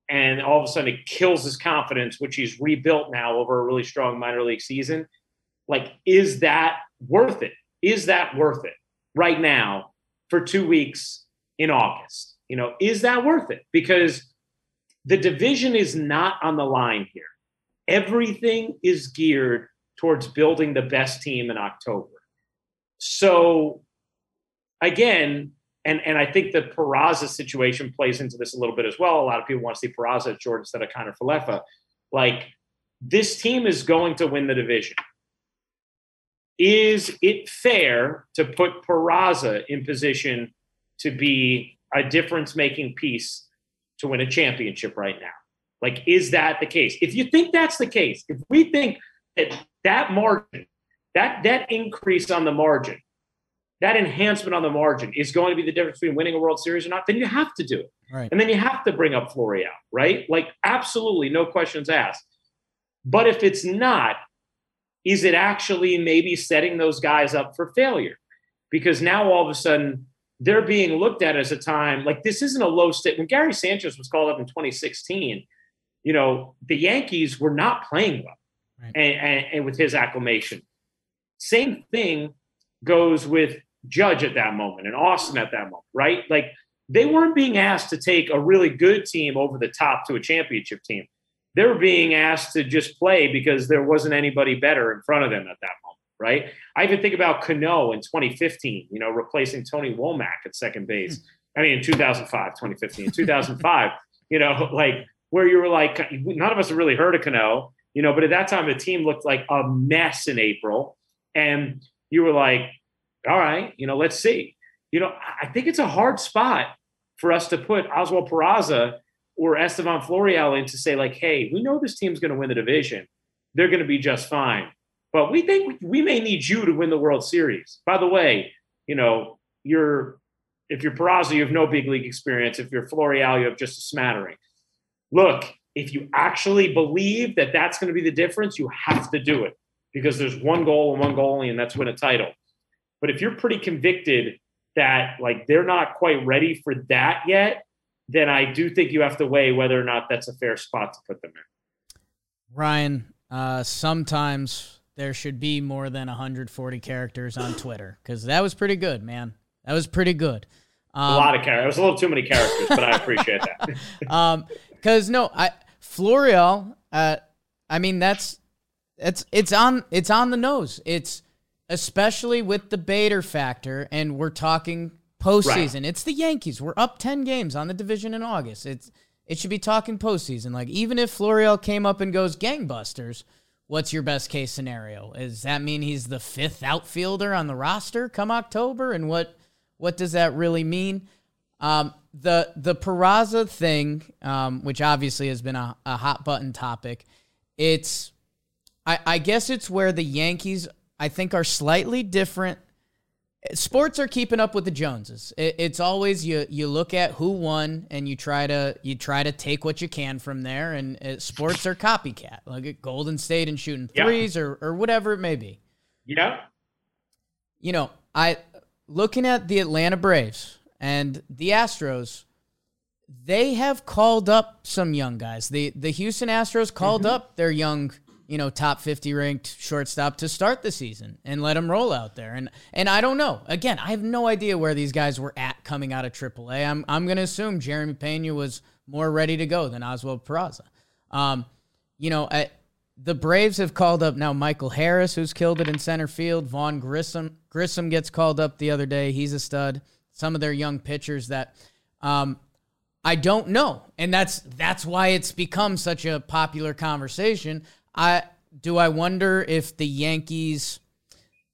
and all of a sudden it kills his confidence, which he's rebuilt now over a really strong minor league season. Like, is that worth it? Is that worth it right now for two weeks in August? You know, is that worth it? Because the division is not on the line here. Everything is geared towards building the best team in October. So again, and and I think the Peraza situation plays into this a little bit as well. A lot of people want to see Peraza at Jordan instead of Kiner-Falefa. Like this team is going to win the division. Is it fair to put Peraza in position to be a difference-making piece to win a championship right now? Like, is that the case? If you think that's the case, if we think that that margin, that that increase on the margin that enhancement on the margin is going to be the difference between winning a World Series or not, then you have to do it. Right. And then you have to bring up Florial, right? Like, absolutely, no questions asked. But if it's not, is it actually maybe setting those guys up for failure? Because now all of a sudden they're being looked at as a time like this isn't a low state. When Gary Sanchez was called up in 2016, you know, the Yankees were not playing well right. and, and, and with his acclamation. Same thing goes with Judge at that moment and Austin at that moment, right? Like they weren't being asked to take a really good team over the top to a championship team. They were being asked to just play because there wasn't anybody better in front of them at that moment, right? I even think about Cano in 2015, you know, replacing Tony Womack at second base. Hmm. I mean, in 2005, 2015, 2005, you know, like where you were like, none of us have really heard of Cano, you know, but at that time the team looked like a mess in April. And you were like, all right, you know, let's see. You know, I think it's a hard spot for us to put Oswald Peraza or Estevan Florial in to say like, hey, we know this team's going to win the division. They're going to be just fine. But we think we may need you to win the World Series. By the way, you know, you're if you're Peraza, you have no big league experience. If you're Florial, you have just a smattering. Look, if you actually believe that that's going to be the difference, you have to do it because there's one goal and one goal only, and that's win a title. But if you're pretty convicted that like they're not quite ready for that yet, then I do think you have to weigh whether or not that's a fair spot to put them in. Ryan, uh, sometimes there should be more than 140 characters on Twitter because that was pretty good, man. That was pretty good. Um, a lot of characters. It was a little too many characters, but I appreciate that. um, because no, I Florial. Uh, I mean that's it's it's on it's on the nose. It's especially with the Bader factor, and we're talking postseason. Right. It's the Yankees. We're up ten games on the division in August. It's it should be talking postseason. Like even if Florial came up and goes gangbusters, what's your best case scenario? Does that mean he's the fifth outfielder on the roster come October? And what what does that really mean? Um, the the Peraza thing, um, which obviously has been a, a hot button topic, it's I, I guess it's where the Yankees I think are slightly different. Sports are keeping up with the Joneses. It, it's always you you look at who won and you try to you try to take what you can from there. And it, sports are copycat. Look at Golden State and shooting threes yeah. or or whatever it may be. Yeah. You know, I looking at the Atlanta Braves and the Astros, they have called up some young guys. The the Houston Astros called mm-hmm. up their young, you know, top 50 ranked shortstop to start the season and let him roll out there. And and I don't know. Again, I have no idea where these guys were at coming out of AAA. I'm I'm going to assume Jeremy Pena was more ready to go than Oswald Peraza. Um, you know, I, the Braves have called up now Michael Harris, who's killed it in center field. Vaughn Grissom Grissom gets called up the other day. He's a stud. Some of their young pitchers that um, I don't know, and that's that's why it's become such a popular conversation. I do I wonder if the Yankees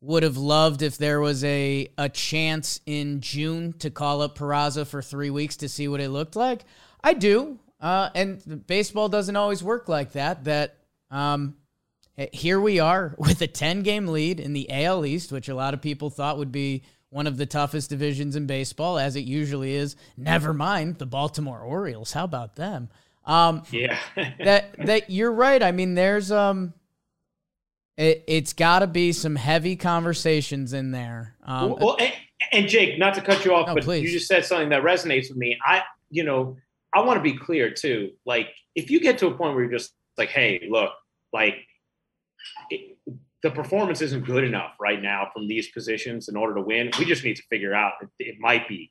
would have loved if there was a a chance in June to call up Peraza for three weeks to see what it looked like. I do, uh, and baseball doesn't always work like that. That um, here we are with a 10 game lead in the AL East, which a lot of people thought would be one of the toughest divisions in baseball, as it usually is. Never mind the Baltimore Orioles. How about them? Um, yeah. that that you're right. I mean, there's um, it, has got to be some heavy conversations in there. Um, well, and, and, Jake, not to cut you off, no, but please. you just said something that resonates with me. I, you know, I want to be clear too. Like, if you get to a point where you're just like, hey, look, like it, the performance isn't good enough right now from these positions in order to win. We just need to figure out it, it might be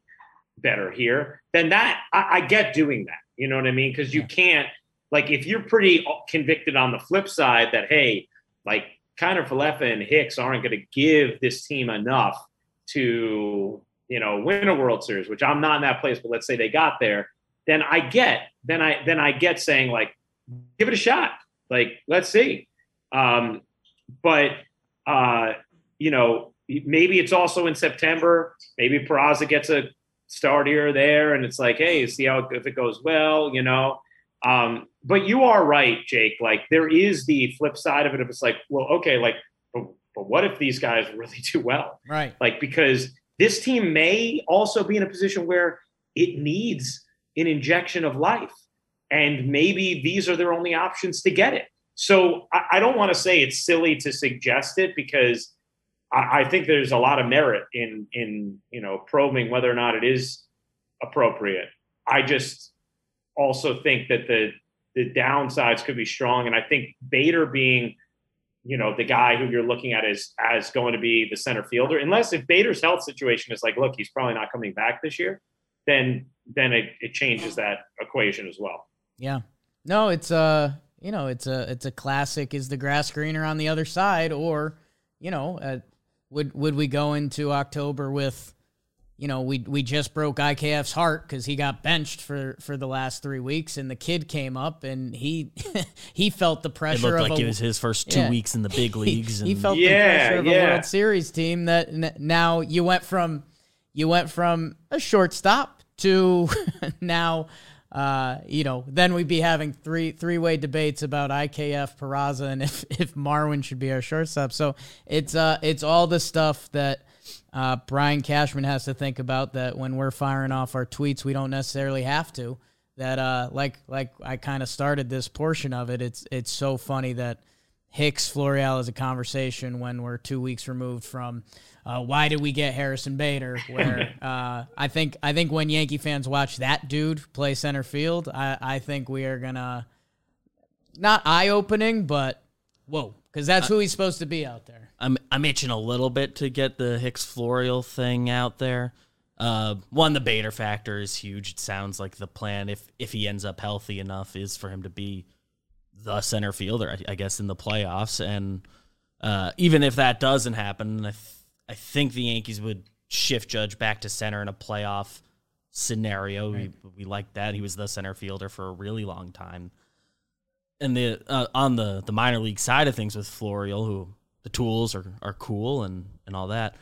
better here. Then that I, I, get doing that. You know what I mean? Because you can't like if you're pretty convicted on the flip side that hey, like Kiner Falefa and Hicks aren't going to give this team enough to you know win a World Series, which I'm not in that place. But let's say they got there, then I get then I then I get saying like give it a shot. Like let's see. Um, but uh, you know, maybe it's also in September. Maybe Peraza gets a start here or there, and it's like, hey, see how if it goes well, you know. Um, but you are right, Jake. Like there is the flip side of it. If it's like, well, okay, like, but, but what if these guys really do well? Right. Like because this team may also be in a position where it needs an injection of life, and maybe these are their only options to get it. So I, I don't want to say it's silly to suggest it because I, I, think there's a lot of merit in in you know probing whether or not it is appropriate. I just also think that the the downsides could be strong, and I think Bader being you know the guy who you're looking at is as going to be the center fielder, unless if Bader's health situation is like, look, he's probably not coming back this year, then then it, it changes that equation as well. Yeah. No, it's uh you know, it's a it's a classic. Is the grass greener on the other side, or you know, uh, would would we go into October with, you know, we we just broke IKF's heart because he got benched for for the last three weeks, and the kid came up and he he felt the pressure. It looked like a, it was his first two yeah, weeks in the big leagues. He, and, he felt yeah, the pressure of yeah. a World Series team. That now you went from you went from a shortstop to now uh, you know, then we'd be having three three way debates about IKF, Peraza, and if if Marwin should be our shortstop. So it's uh it's all the stuff that uh, Brian Cashman has to think about that when we're firing off our tweets, we don't necessarily have to. That uh like like I kind of started this portion of it. It's it's so funny that Hicks Florial is a conversation when we're two weeks removed from uh, why did we get Harrison Bader? Where uh, I think I think when Yankee fans watch that dude play center field, I, I think we are gonna not eye opening, but whoa, because that's who he's supposed to be out there. I'm I'm itching a little bit to get the Hicks Florial thing out there. Uh, one, the Bader factor is huge. It sounds like the plan, if if he ends up healthy enough, is for him to be the center fielder, I, I guess, in the playoffs. And uh, even if that doesn't happen, I, th- I think the Yankees would shift Judge back to center in a playoff scenario. Right. We, we like that. He was the center fielder for a really long time. And the uh, on the, the minor league side of things with Florial, who the tools are, are cool and, and all that.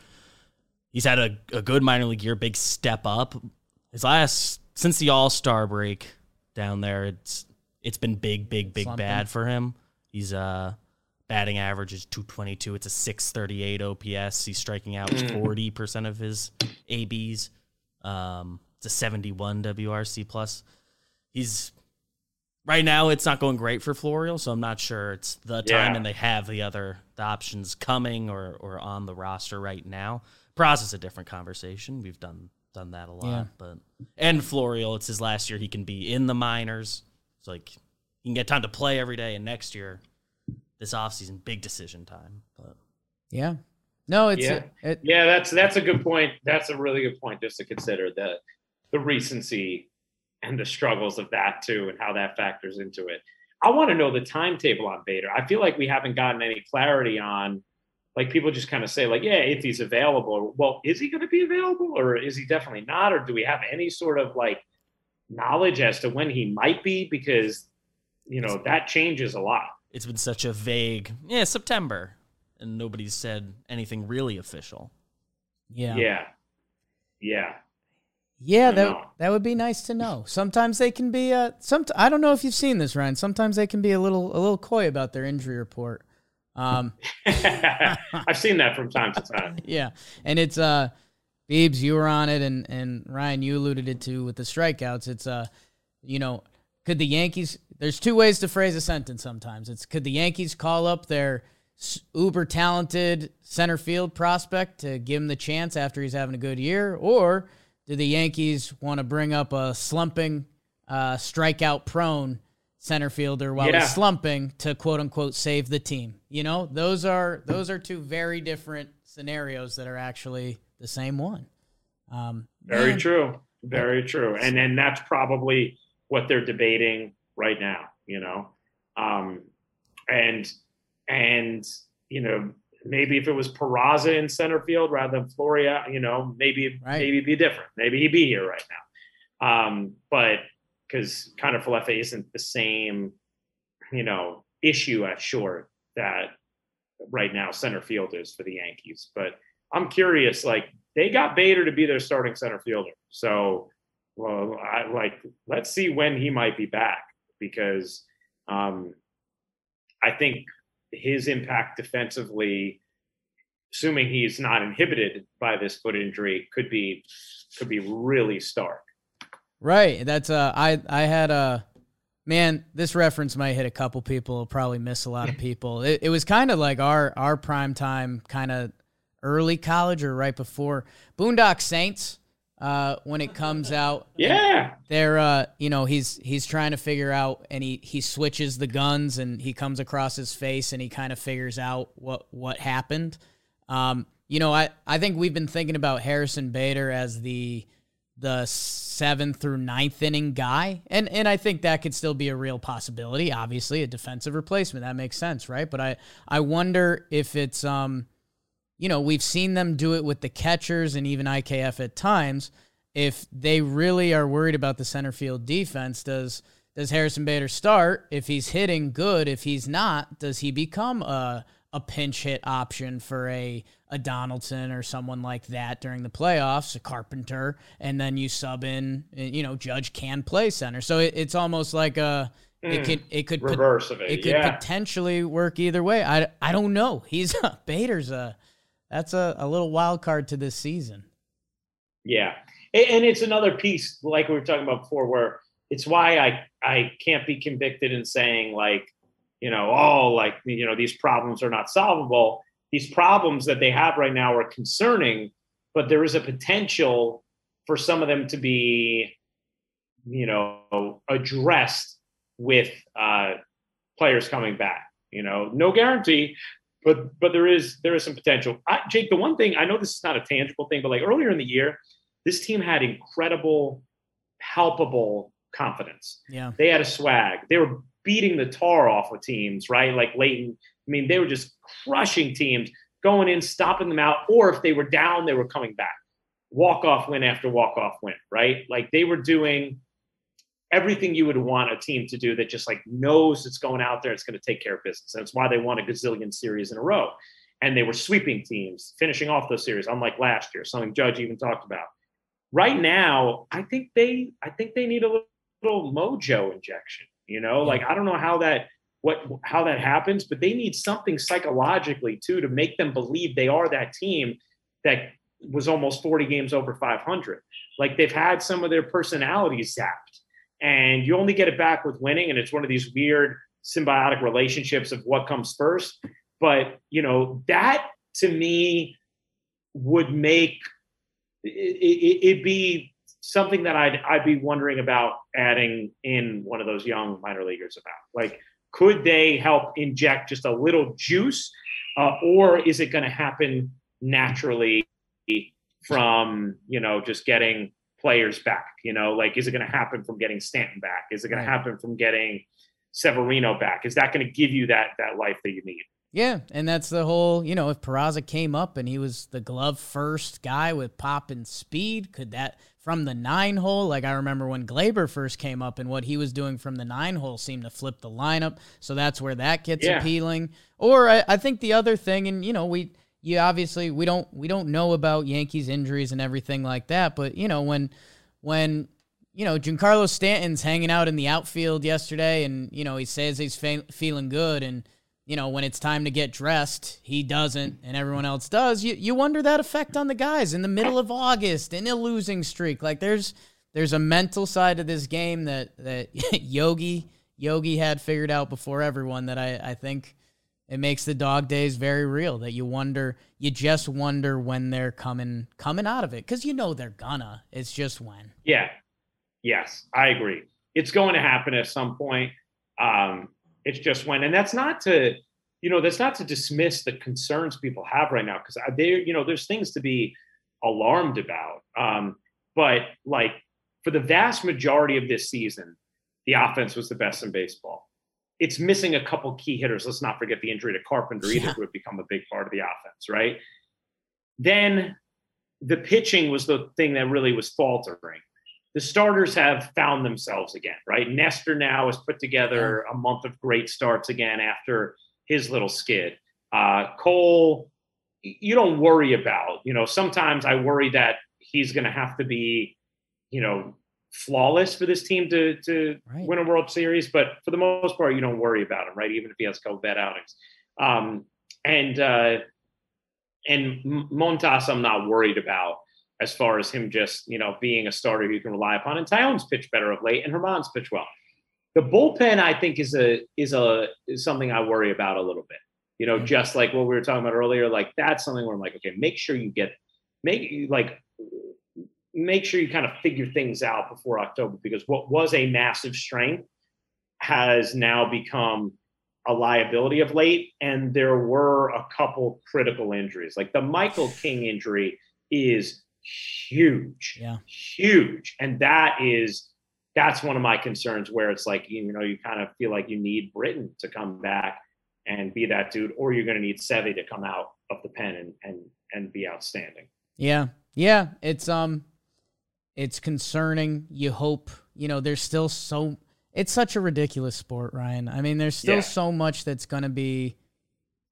He's had a, a good minor league year, big step up. His last since the All Star break down there, it's it's been big, big, big Slumping. bad for him. He's uh batting average is 222. It's a 638 OPS. He's striking out 40% mm. of his ABs. Um, it's a 71 WRC plus. He's right now it's not going great for Florial, so I'm not sure it's the time yeah. and they have the other the options coming or or on the roster right now. Process a different conversation. We've done done that a lot, yeah. but and Florial, it's his last year. He can be in the minors. It's like you can get time to play every day, and next year, this offseason, big decision time. But yeah, no, it's yeah, a, it, yeah. That's that's a good point. That's a really good point just to consider the the recency and the struggles of that too, and how that factors into it. I want to know the timetable on Bader. I feel like we haven't gotten any clarity on. Like people just kind of say, like, yeah, if he's available, well, is he going to be available, or is he definitely not, or do we have any sort of like knowledge as to when he might be because you know that changes a lot. It's been such a vague, yeah, September, and nobody's said anything really official. Yeah. Yeah. Yeah. Yeah, that know. that would be nice to know. Sometimes they can be uh some I don't know if you've seen this, Ryan. Sometimes they can be a little a little coy about their injury report. Um I've seen that from time to time. yeah. And it's uh Beebs, you were on it, and and Ryan, you alluded it to with the strikeouts. It's uh, you know, could the Yankees? There's two ways to phrase a sentence. Sometimes it's could the Yankees call up their uber talented center field prospect to give him the chance after he's having a good year, or do the Yankees want to bring up a slumping, uh, strikeout prone center fielder while yeah. he's slumping to quote unquote save the team? You know, those are those are two very different scenarios that are actually the same one. Um, Very man. true. Very true. And and that's probably what they're debating right now. You know, um, and and you know maybe if it was Peraza in center field rather than Floria, you know, maybe right. maybe it'd be different. Maybe he'd be here right now. Um, but because Kiner-Falefa isn't the same, you know, issue at short that right now center field is for the Yankees. But I'm curious, like they got Bader to be their starting center fielder. So, well, I like let's see when he might be back because um, I think his impact defensively, assuming he's not inhibited by this foot injury, could be could be really stark. Right. That's uh I I had a man, this reference might hit a couple people, probably miss a lot of people. It, it was kind of like our our prime time kind of early college or right before Boondock Saints. Uh, when it comes out, yeah, they're uh, you know he's he's trying to figure out, and he he switches the guns, and he comes across his face, and he kind of figures out what what happened. Um, you know, I I think we've been thinking about Harrison Bader as the the seventh through ninth inning guy, and and I think that could still be a real possibility. Obviously, a defensive replacement that makes sense, right? But I I wonder if it's um you know, we've seen them do it with the catchers and even IKF at times. If they really are worried about the center field defense, does does Harrison Bader start? If he's hitting good, if he's not, does he become a a pinch hit option for a a Donaldson or someone like that during the playoffs, a Carpenter, and then you sub in, you know, Judge can play center. So it, it's almost like a it Mm. could it could Reverse of it. it could yeah. potentially work either way. I, I don't know. He's a Bader's a that's a, a little wild card to this season. Yeah. And it's another piece, like we were talking about before, where it's why I, I can't be convicted in saying, like, you know, oh, like, you know, these problems are not solvable. These problems that they have right now are concerning, but there is a potential for some of them to be, you know, addressed with uh, players coming back. You know, no guarantee, but but there is there is some potential. I, Jake, the one thing I know this is not a tangible thing, but like earlier in the year, this team had incredible, palpable confidence. Yeah. They had a swag. They were beating the tar off of teams, right? Like Leighton. I mean, they were just crushing teams, going in, stopping them out, or if they were down, they were coming back. Walk off win after walk off win, right? Like they were doing everything you would want a team to do that just like knows it's going out there, it's going to take care of business. And it's why they won a gazillion series in a row. And they were sweeping teams, finishing off those series, unlike last year, something Judge even talked about. Right now, I think they I think they need a little, little mojo injection. You know, like I don't know how that what how that happens, but they need something psychologically too to make them believe they are that team that was almost 40 games over 500. Like they've had some of their personalities zapped and you only get it back with winning and it's one of these weird symbiotic relationships of what comes first. But you know that to me would make it, it'd be something that I'd I'd be wondering about adding in one of those young minor leaguers about. Like could they help inject just a little juice uh, or is it going to happen naturally from you know just getting players back? You know, like is it going to happen from getting Stanton back? Is it going Right. to happen from getting Severino back? Is that going to give you that that life that you need? Yeah, and that's the whole, you know, if Peraza came up and he was the glove first guy with pop and speed, could that from the nine hole? Like I remember when Gleyber first came up and what he was doing from the nine hole seemed to flip the lineup. So that's where that gets Yeah. appealing. Or I, I think the other thing, and you know, we you obviously we don't we don't know about Yankees injuries and everything like that, but you know, when when you know, Giancarlo Stanton's hanging out in the outfield yesterday, and you know he says he's fe- feeling good, and you know when it's time to get dressed, he doesn't, and everyone else does. You you wonder that effect on the guys in the middle of August in a losing streak. Like there's there's a mental side of this game that that Yogi Yogi had figured out before everyone that I I think it makes the dog days very real. That you wonder, you just wonder when they're coming coming out of it because you know they're gonna. It's just when. Yeah. Yes, I agree. It's going to happen at some point. Um, it's just when, and that's not to, you know, that's not to dismiss the concerns people have right now because they, you know, there's things to be alarmed about. Um, but like for the vast majority of this season, the offense was the best in baseball. It's missing a couple key hitters. Let's not forget the injury to Carpenter either, Yeah. who had become a big part of the offense, right? Then the pitching was the thing that really was faltering the starters have found themselves again, right? Nestor now has put together a month of great starts again after his little skid. Uh, Cole, you don't worry about. You know, sometimes I worry that he's going to have to be, you know, flawless for this team to to Right. win a World Series. But for the most part, you don't worry about him, right? Even if he has a couple bad outings. Um, and uh, and Montas, I'm not worried about as far as him just, you know, being a starter you can rely upon. And Taillon's pitched better of late, and Germán's pitched well. The bullpen, I think, is a is a is something I worry about a little bit. You know, Mhm. just like what we were talking about earlier, like that's something where I'm like, okay, make sure you get make like make sure you kind of figure things out before October because what was a massive strength has now become a liability of late. And there were a couple critical injuries. Like the Michael King injury is huge, Yeah. huge. And that is that's one of my concerns where it's like, you know, you kind of feel like you need Britton to come back and be that dude, or you're gonna need Sevy to come out of the pen and and and be outstanding. Yeah. Yeah. It's um it's concerning. You hope, you know, there's still so it's such a ridiculous sport, Ryan. I mean, there's still Yeah. so much that's gonna be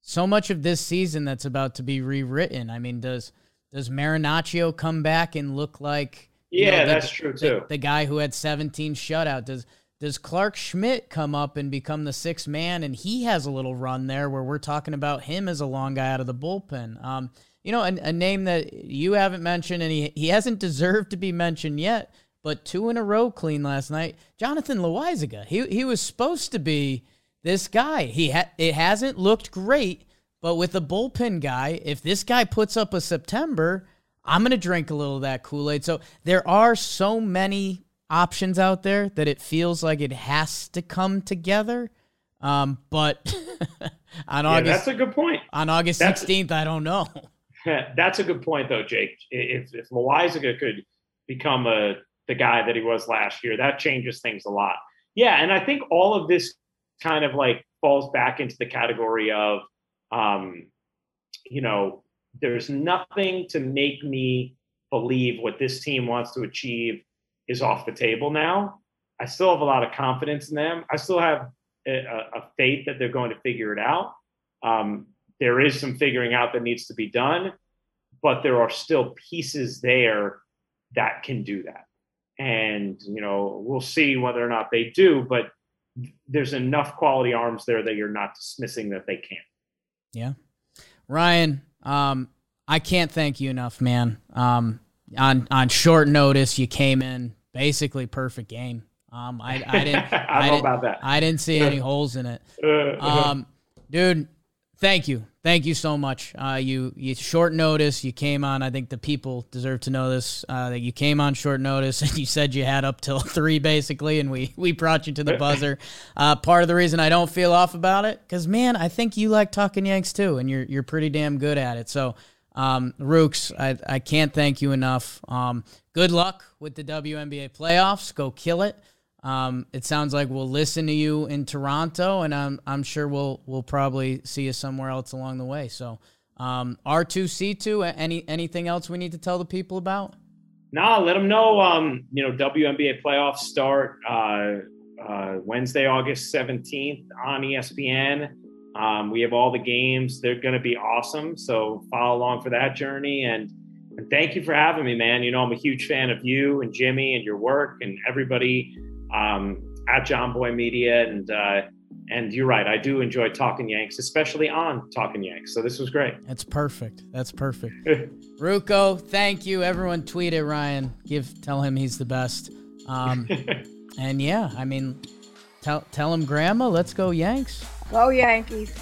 so much of this season that's about to be rewritten. I mean, does does Marinaccio come back and look like you Yeah, know, the- that's true the, too. the guy who had 17 shutout? Does does Clarke Schmidt come up and become the sixth man and he has a little run there where we're talking about him as a long guy out of the bullpen? Um, you know, a, a name that you haven't mentioned and he, he hasn't deserved to be mentioned yet, but two in a row clean last night. Jonathan Loaisiga. He he was supposed to be this guy. He ha- it hasn't looked great, but with a bullpen guy, if this guy puts up a September, I'm gonna drink a little of that Kool Aid. So there are so many options out there that it feels like it has to come together. Um, but on Yeah, August that's a good point. on August 16th, I don't know. That's a good point, though, Jake. If if Loaisiga could become a the guy that he was last year, that changes things a lot. Yeah, and I think all of this kind of like falls back into the category of, um, you know, there's nothing to make me believe what this team wants to achieve is off the table now. I still have a lot of confidence in them. I still have a, a faith that they're going to figure it out. Um, there is some figuring out that needs to be done, but there are still pieces there that can do that. And, you know, we'll see whether or not they do, but there's enough quality arms there that you're not dismissing that they can. Yeah. Ryan, um, I can't thank you enough, man. Um, on on short notice, you came in basically perfect game. Um, I, I didn't I I didn't, about that. I didn't see any holes in it. Uh, Um, dude, thank you, thank you so much. Uh, you you short notice, you came on. I think the people deserve to know this. Uh, that you came on short notice, and you said you had up till three basically, and we we brought you to the buzzer. Uh, part of the reason I don't feel off about it, because man, I think you like talking Yanks too, and you're you're pretty damn good at it. So. Um, Rooks, I, I can't thank you enough. Um, good luck with the WNBA playoffs. Go kill it. Um, it sounds like we'll listen to you in Toronto, and I'm I'm sure we'll we'll probably see you somewhere else along the way. So, um, R2C2. Any anything else we need to tell the people about? Nah, let them know. Um, you know, WNBA playoffs start uh, uh, Wednesday, August seventeenth on ESPN. Um, we have all the games; they're going to be awesome. So follow along for that journey. And, and thank you for having me, man. You know, I'm a huge fan of you and Jimmy and your work and everybody um, at Jomboy Media. And uh, and you're right, I do enjoy talking Yanks, especially on Talking Yanks. So this was great. That's perfect. That's perfect. Ruocco, thank you. Everyone, tweet at Ryan. Give tell him he's the best. Um, and yeah, I mean, tell tell him, Grandma, let's go Yanks. Go Yankees.